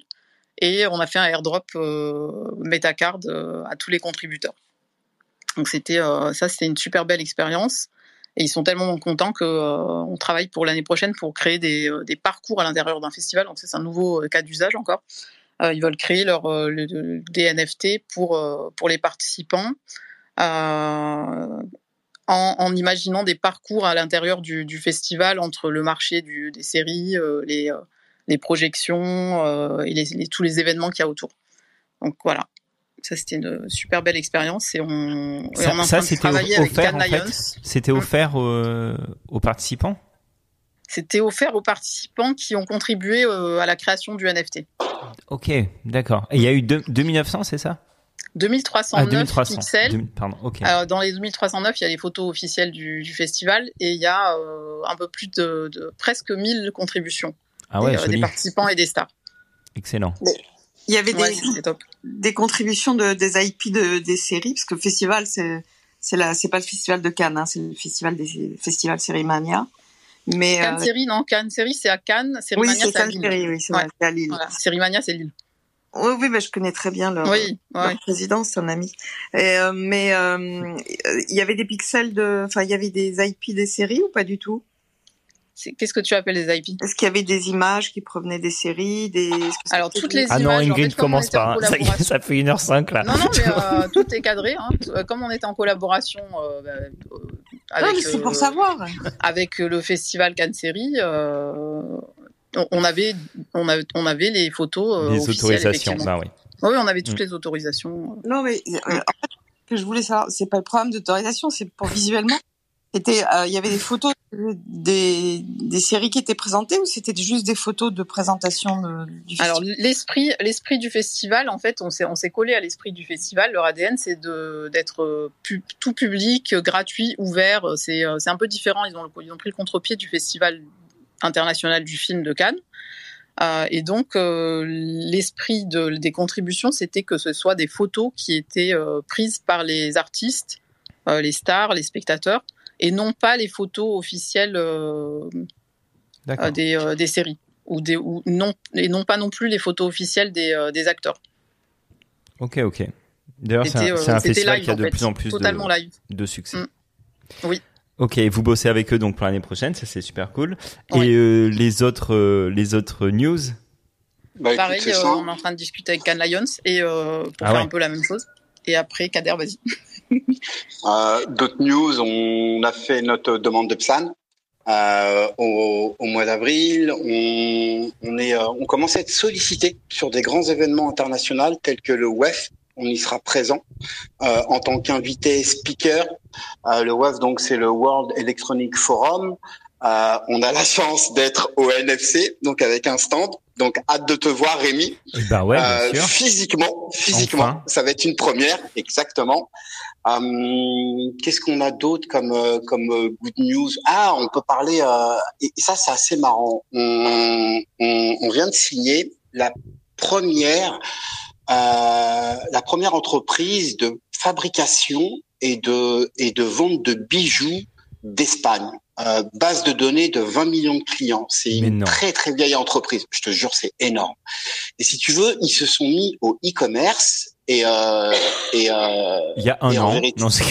et on a fait un airdrop Metacard à tous les contributeurs. Donc c'était ça, c'était une super belle expérience. Et ils sont tellement contents que euh, on travaille pour l'année prochaine pour créer des, des parcours à l'intérieur d'un festival. Donc c'est un nouveau cas d'usage encore. Ils veulent créer leur, le- le- des NFT pour, pour les participants en, en imaginant des parcours à l'intérieur du, du festival entre le marché du, des séries, euh, les, euh, les projections euh, et les, les- tous les événements qu'il y a autour. Donc voilà, ça c'était une super belle expérience et on, et Ça- on c'était offert, en fait. C'était Mm. offert euh, aux participants C'était offert aux participants qui ont contribué euh, à la création du NFT. Ok, d'accord. Et il y a eu deux- 2900, c'est ça? 2309 Ah, 2300. pixels. 2000 pardon, dans les 2309, il y a les photos officielles du, du festival et il y a euh, un peu plus de, de presque 1000 contributions ah ouais, des, euh, des participants et des stars. Excellent. Il y avait Ouais, des, c'était top. des contributions de, des IP de, des séries, parce que le festival, c'est c'est la c'est pas le festival de Cannes, hein, c'est le festival des festivals. Mais Cannes euh, Série, non, Cannes Série, c'est à Cannes. oui, Sérimania, c'est c'est à Cannes Lille. Série, oui, c'est Ouais. c'est à Lille. Voilà, Sérimania, c'est Lille. Oui, oui, bah, je connais très bien leur, Oui, leur ouais. président, c'est un ami. Et, euh, mais euh, il y avait des pixels de, enfin, il y avait des IP des séries ou pas du tout? Qu'est-ce que tu appelles les IP Est-ce qu'il y avait des images qui provenaient des séries, des Alors, toutes les Ah non, images, en Ingrid fait, comme on commence en pas. <laughs> Ça, ça fait 1h05 là. Non, non, mais <laughs> euh, tout est cadré. Hein. Euh, Comme on était en collaboration euh, bah, euh, avec, Non, mais c'est euh, pour savoir. avec le festival Cannes Série, euh, on- avait, on avait, on avait les photos euh, Les autorisations, bah oui. Oui, on avait toutes Mm. les autorisations. Non, mais euh, en fait, ce que je voulais savoir, c'est pas le programme d'autorisation, c'est pour visuellement. C'était, euh, il y avait des photos des, des séries qui étaient présentées ou c'était juste des photos de présentation de- du festival Alors l'esprit, l'esprit du festival, en fait, on s'est, on s'est collé à l'esprit du festival. Leur ADN, c'est de d'être euh, pu- tout public, euh, gratuit, ouvert. C'est, euh, c'est un peu différent. Ils ont, ils ont pris le contre-pied du festival international du film de Cannes. Euh, et donc euh, l'esprit de, des contributions, c'était que ce soit des photos qui étaient euh, prises par les artistes, les stars, les spectateurs, et non pas les photos officielles des, des séries ou des ou non et non pas non plus les photos officielles des, des acteurs. Ok, ok. D'ailleurs, c'est un, un festival live qui a de fait, plus en plus totalement de, live. de succès. Mm. Oui. Ok, vous bossez avec eux donc pour l'année prochaine, ça c'est super cool. Ouais. Et euh, les autres, euh, les autres news? Bah, écoute, Pareil, euh, on est en train de discuter avec Cannes Lions et euh, pour Ah faire ouais. un peu la même chose. Et après, Kader, vas-y. <laughs> Euh, D'autres news, on a fait notre demande de PSAN euh, au, au mois d'avril. On, on, est, euh, on commence à être sollicité sur des grands événements internationaux tels que le WEF. On y sera présent euh, en tant qu'invité speaker. Euh, le WEF, donc, c'est le World Electronic Forum. Euh, on a la chance d'être au NFC, donc avec un stand. Donc, hâte de te voir, Rémi. Eh ben ouais, bien Euh, sûr. physiquement, physiquement, Enfin. ça va être une première, exactement. Hum, Qu'est-ce qu'on a d'autre comme euh, comme euh, good news? Ah, on peut parler. euh, et ça, c'est assez marrant. On, on, on vient de signer la première euh, la première entreprise de fabrication et de et de vente de bijoux d'Espagne. Euh, base de données de 20 millions de clients. C'est une très très vieille entreprise. Je te jure, c'est énorme. Et si tu veux, ils se sont mis au e-commerce et euh, et euh, Il y a un an. vérité- Non, c'est-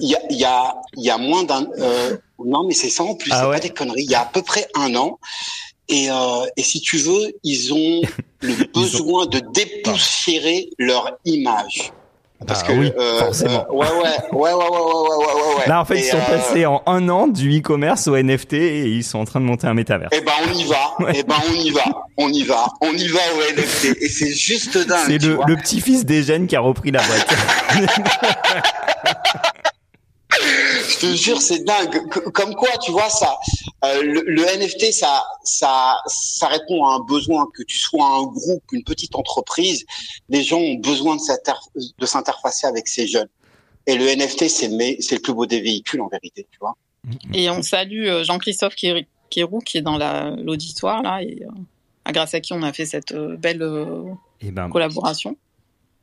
il y a il y a il y a moins d'un euh, non mais c'est ça en plus Ah c'est ouais pas des conneries il y a à peu près un an et, si tu veux, ils ont le besoin de dépoussiérer leur image. Parce ah, que oui, euh, forcément. Euh, ouais, ouais, ouais, ouais, ouais, ouais, ouais, Là, en fait, ils sont passés en un an du e-commerce au NFT et ils sont en train de monter un métavers. Eh ben, on y va. Eh ben, on y va. On y va. On y va au NFT. Et c'est juste dingue. C'est le, petit-fils d'Eugène qui a repris la boîte. je te jure, c'est dingue. Comme quoi, tu vois, ça, euh, le, le NFT, ça, ça, ça répond à un besoin. Que tu sois un groupe, une petite entreprise, les gens ont besoin de s'inter- de s'interfacer avec ces jeunes. Et le NFT, c'est mais c'est le plus beau des véhicules en vérité, tu vois. Et on salue euh, Jean-Christophe Kéroux qui est dans la- l'auditoire là et euh, grâce à qui on a fait cette euh, belle euh, Et ben, collaboration.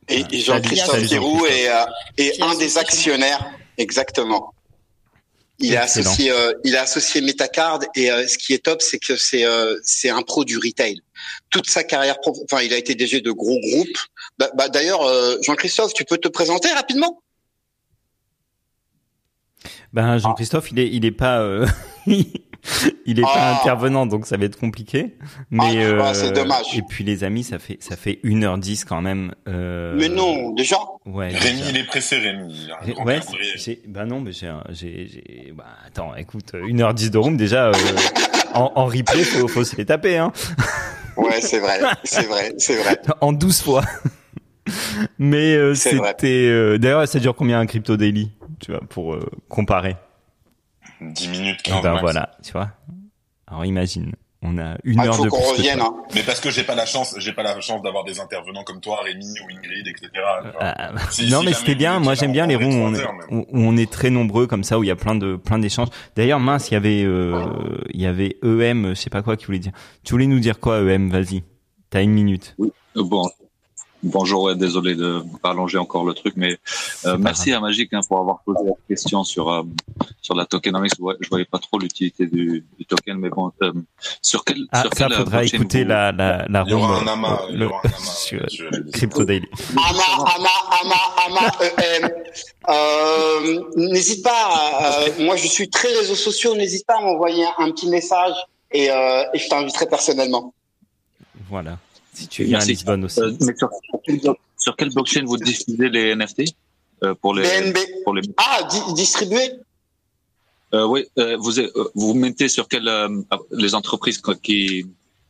Et, et salut, Jean-Christophe Jean-Christophe. est, euh, est un des actionnaires, exactement. Il Excellent. associé, euh, il est associé Metacard et euh, ce qui est top, c'est que c'est euh, c'est un pro du retail. Toute sa carrière, prof- enfin, il a été DG de gros groupes. Bah, bah, D'ailleurs, euh, Jean-Christophe, tu peux te présenter rapidement? Ben Jean-Christophe, il est, il est pas, euh, <laughs> <laughs> il est pas Ah. intervenant, donc ça va être compliqué. Mais Ah, ah, c'est dommage. Et puis les amis, ça fait ça fait 1h10 quand même. Euh... Mais non, déjà Ouais. Rémi, déjà. il est pressé, Rémi. Il Ouais, bah non, mais j'ai, j'ai, j'ai, bah attends, écoute, 1h10 de room, déjà, euh, <laughs> en, en replay, faut, faut se les taper, hein, <laughs> Ouais, c'est vrai, c'est vrai, c'est vrai. en 12 fois. mais euh, c'était, euh, d'ailleurs, ça dure combien un crypto daily, tu vois, pour euh, comparer 10 minutes, Et 15 ben max. voilà, tu vois. Alors imagine, on a une Ah, heure faut de qu'on revienne. Hein. Mais parce que j'ai pas la chance, j'ai pas la chance d'avoir des intervenants comme toi, Rémi ou Ingrid, etc. Ah, Si- non si mais c'était bien. Moi j'aime bien en les rooms où on, est, où on est très nombreux comme ça où il y a plein de plein d'échanges. D'ailleurs mince il y avait euh, il y avait EM je sais pas quoi qui voulait dire. Tu voulais nous dire quoi EM Vas-y. T'as une minute. Euh, Bon, bonjour, ouais, désolé de rallonger encore le truc, mais euh, merci à Magic hein, pour avoir posé la question sur euh, sur la tokenomics. Ouais, je voyais pas trop l'utilité du, du token, mais bon, euh, sur quel Ah sur ça quel, euh, faudra écouter vous- la la la room, un euh, y le- aura un amas <laughs> sur. Crypto Daily. Ama, ama, ama, ama. Euh, n'hésite pas. euh, moi, je suis très réseaux sociaux. N'hésite pas à m'envoyer un, un petit message et, euh, et je t'inviterai personnellement. Voilà. Si tu viens à Merci. Lisbonne aussi. Euh, mais sur, sur quel blo- sur quel blockchain vous diffusez les NFT euh, pour les BNB. pour les Ah, di- distribué. Euh, oui, euh, vous euh, vous mettez sur quelles euh, les entreprises qui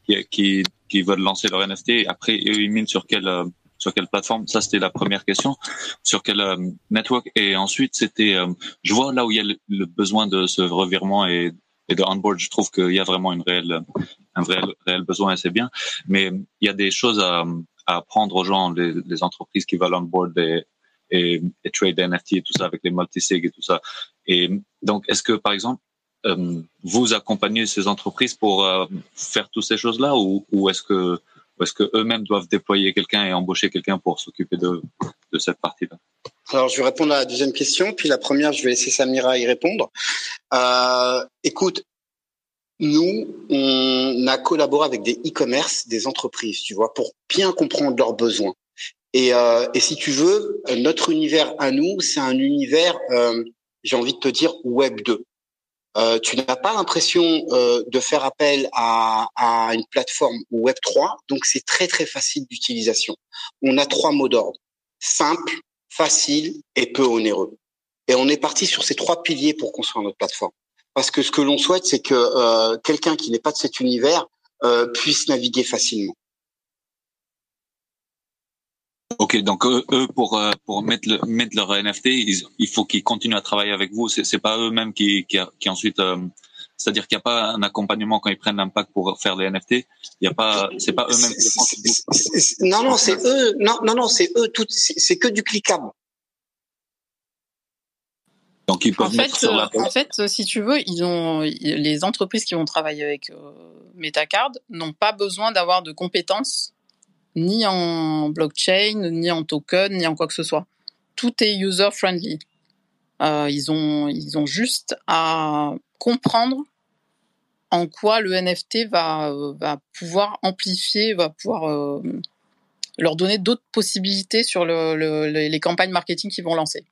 qui qui qui veulent lancer leur NFT et après eux, ils minent sur quelle euh, sur quelle plateforme Ça c'était la première question. Sur quel euh, network Et ensuite c'était euh, je vois là où il y a le, le besoin de ce revirement et et de onboard. Je trouve qu'il y a vraiment une réelle un réel réel besoin et c'est bien. Mais il y a des choses à à apprendre aux gens, les, entreprises qui veulent onboard et, et, et trade NFT et tout ça avec les multisig et tout ça. Et donc, est-ce que, par exemple, euh, vous accompagnez ces entreprises pour euh, faire toutes ces choses-là ou, ou est-ce que, ou est-ce que eux-mêmes doivent déployer quelqu'un et embaucher quelqu'un pour s'occuper de, cette partie-là Alors, je vais répondre à la deuxième question, puis la première, je vais laisser Samira y répondre. Euh, écoute, nous, on a collaboré avec des e-commerce, des entreprises, tu vois, pour bien comprendre leurs besoins. Et, euh, et si tu veux, notre univers à nous, c'est un univers, euh, j'ai envie de te dire, Web 2. Euh, tu n'as pas l'impression euh, de faire appel à, une plateforme Web 3, donc c'est très très facile d'utilisation. On a trois mots d'ordre simple, facile et peu onéreux. Et on est parti sur ces trois piliers pour construire notre plateforme. Parce que ce que l'on souhaite, c'est que euh, quelqu'un qui n'est pas de cet univers puisse naviguer facilement. Ok, donc eux, eux, pour euh, pour mettre le, mettre leur NFT, ils, il faut qu'ils continuent à travailler avec vous. C'est c'est pas eux-mêmes qui qui, qui ensuite, euh, c'est-à-dire qu'il n'y a pas un accompagnement quand ils prennent l'impact pour faire les NFT. Il y a pas, c'est pas eux-mêmes qui Non, non, c'est eux. Non, non, non, c'est eux. Tout, c'est que du cliquable. Donc ils En peuvent fait, mettre sur la euh, en fait, si tu veux, ils ont les entreprises qui vont travailler avec euh, Metacard n'ont pas besoin d'avoir de compétences ni en blockchain, ni en token, ni en quoi que ce soit. Tout est user friendly. Euh, ils ont ils ont juste à comprendre en quoi le NFT va euh, va pouvoir amplifier, va pouvoir euh, leur donner d'autres possibilités sur le, le- les campagnes marketing qu'ils vont lancer.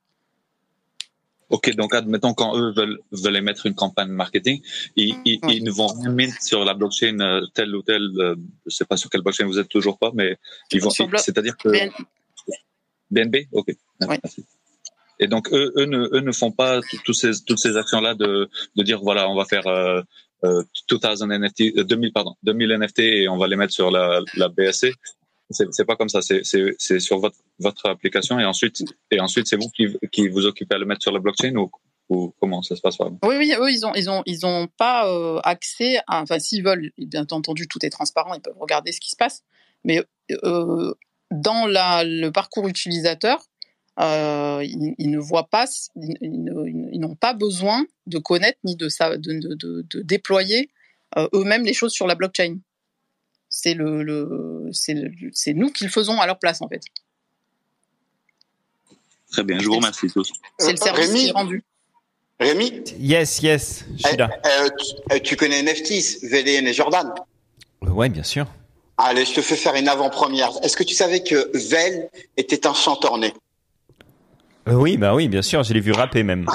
Ok, donc admettons quand eux veulent, veulent émettre une campagne marketing, ils, ils, ils ne vont rien mettre sur la blockchain euh, telle ou telle, euh, je sais pas sur quelle blockchain vous êtes toujours pas, mais ils vont, c'est-à-dire que BN BNB, ok. Oui. Merci. Et donc eux, eux ne, eux ne font pas tout- tous ces, toutes ces actions-là de, de dire voilà, on va faire euh, euh, 2000 NFT, euh, 2000 pardon, 2000 NFT et on va les mettre sur la, la BSC. C'est pas comme ça. C'est sur votre application et ensuite et ensuite c'est vous qui vous occupez à le mettre sur la blockchain ou comment ça se passe vraiment Oui, oui, eux, ils ont, ils ont, ils ont pas euh, accès. Enfin, s'ils veulent, bien entendu, tout est transparent, ils peuvent regarder ce qui se passe. Mais euh, dans le parcours utilisateur, euh, ils, ne voient pas, ils, n'ont pas besoin de connaître ni de, de, de, de, déployer eux-mêmes les choses sur la blockchain. C'est le, le, c'est nous qui le faisons à leur place, en fait. Très bien, je vous remercie tous. C'est le service Rémi qui est rendu. Rémi, Yes, yes, je suis là. euh, tu, euh, tu connais NFTs, VLN et Jordan. Ouais, bien sûr. Allez, je te fais faire une avant-première. Est-ce que tu savais que Vel était un chanteur né Euh, oui, bah oui, bien sûr, je l'ai vu rapper même.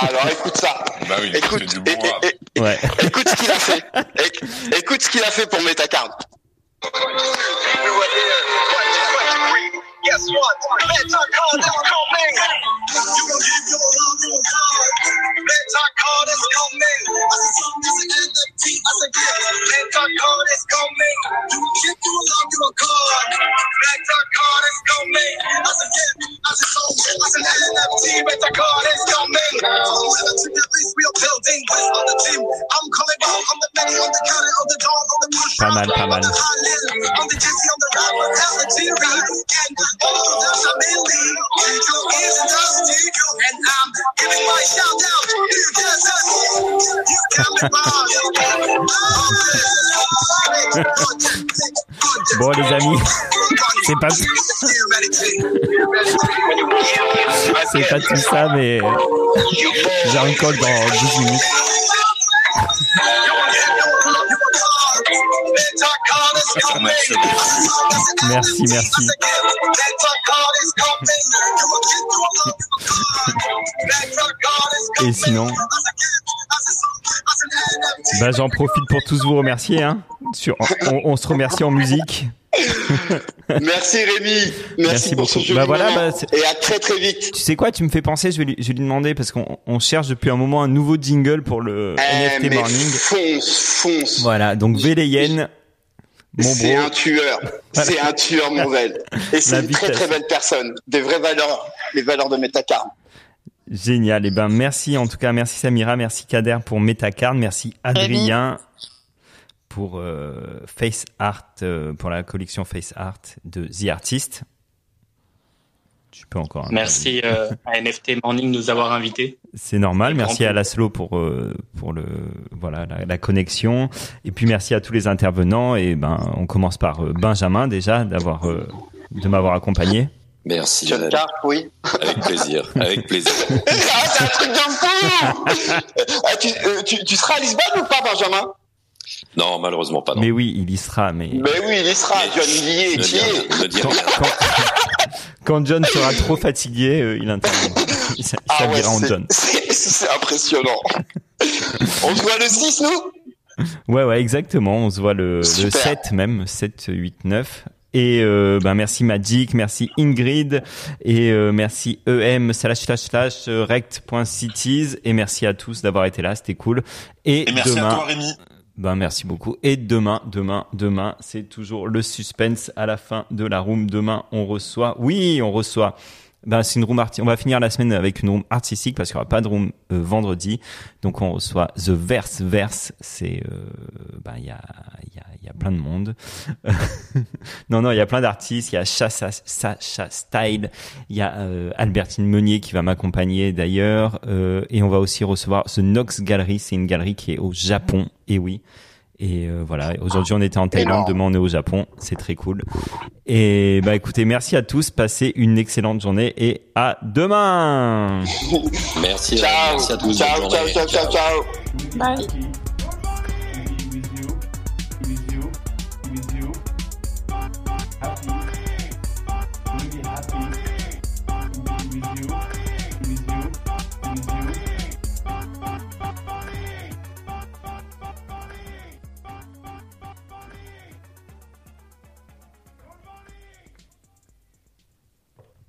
Alors écoute ça. Bah oui, Écoute, du bon rap. Ouais. <laughs> écoute ce qu'il a fait. Éc- Écoute ce qu'il a fait pour Metacard. Guess what? Meta card is coming. You will give your love your card. Meta card is coming. As a song, as an NFT, as a gift. Meta card is coming. You will give your love your card. Meta card is coming. As a gift, as a song, as an NFT. Meta card is coming. From whether to the beast we are building. West on the team. I'm coming out on the many, on the counter, on the dawn, on the push. Pas mal, pas mal. On the Halil, on the Jesse, on the rapper, tell the TV. And all of them are mainly. Digital is the studio. And I'm giving my shout out. You just You can Bon, les amis, c'est pas, <laughs> c'est pas tout ça, mais j'ai un call dans 12 minutes. Merci, merci. Et sinon, bah, j'en profite pour tous vous remercier. Hein. Sur, on, on se remercie en musique. <laughs> Merci Rémi. Merci, Merci pour beaucoup. ce Bah voilà, bah, Et à très très vite. Tu sais quoi, tu me fais penser, je vais lui, je vais lui demander parce qu'on on cherche depuis un moment un nouveau jingle pour le Eh, NFT mais Morning. fonce, fonce. Voilà, donc Véléyen, mon C'est un tueur. Voilà. C'est un tueur, mon Vel. Et c'est une très vitesse. très belle personne. Des vraies valeurs. Les valeurs de Metacard. Génial. Et ben merci en tout cas, merci Samira, merci Kader pour Metacard, merci Adrien pour euh, Face Art euh, pour la collection Face Art de The Artist. Tu peux encore. Merci euh, à NFT Morning de nous avoir invités. C'est normal. Merci à Laszlo pour euh, pour le voilà la, la connexion et puis merci à tous les intervenants et ben on commence par euh, Benjamin déjà d'avoir euh, de m'avoir accompagné. Merci. John oui. Avec plaisir. Avec plaisir. <laughs> Ah, c'est un truc de fou Ah, <laughs> tu, euh, tu, tu seras à Lisbonne ou pas, Benjamin? Non, malheureusement pas. Non. Mais oui, il y sera. Mais Mais oui, il y sera. John, il y est, Ne dis rien, ne dis quand, rien. quand- quand John sera trop fatigué, euh, il interviendra. Il s'a- il Ah ouais, s'habillera en c'est- John. c'est impressionnant. On se voit le 6, nous? Ouais, ouais, exactement. On se voit le, le Super. 7 même, 7, 8, 9. Et euh, ben merci Magic, merci Ingrid et euh, merci em slash slash slash euh, rect.cities et merci à tous d'avoir été là, c'était cool. Et, Et merci demain, à toi, Rémi. Ben merci beaucoup. Et demain, demain, demain, c'est toujours le suspense à la fin de la room. Demain, on reçoit, oui, on reçoit. Ben c'est une room arti- On va finir la semaine avec une room artistique parce qu'il n'y aura pas de room euh, vendredi. Donc on reçoit The Verse Verse. C'est, euh, ben il y a, il y a, il y a plein de monde. <laughs> non non, il y a plein d'artistes. Il y a Sacha, Sacha Style. Il y a euh, Albertine Meunier qui va m'accompagner d'ailleurs. Euh, et on va aussi recevoir The Nox Gallery. C'est une galerie qui est au Japon. Et oui. Et euh, voilà, aujourd'hui on était en Thaïlande, demain on est au Japon, c'est très cool. Et bah écoutez, merci à tous, passez une excellente journée et à demain. Merci. Ciao, Merci à tous. ciao, bonne ciao, journée. ciao, ciao, ciao. Bye.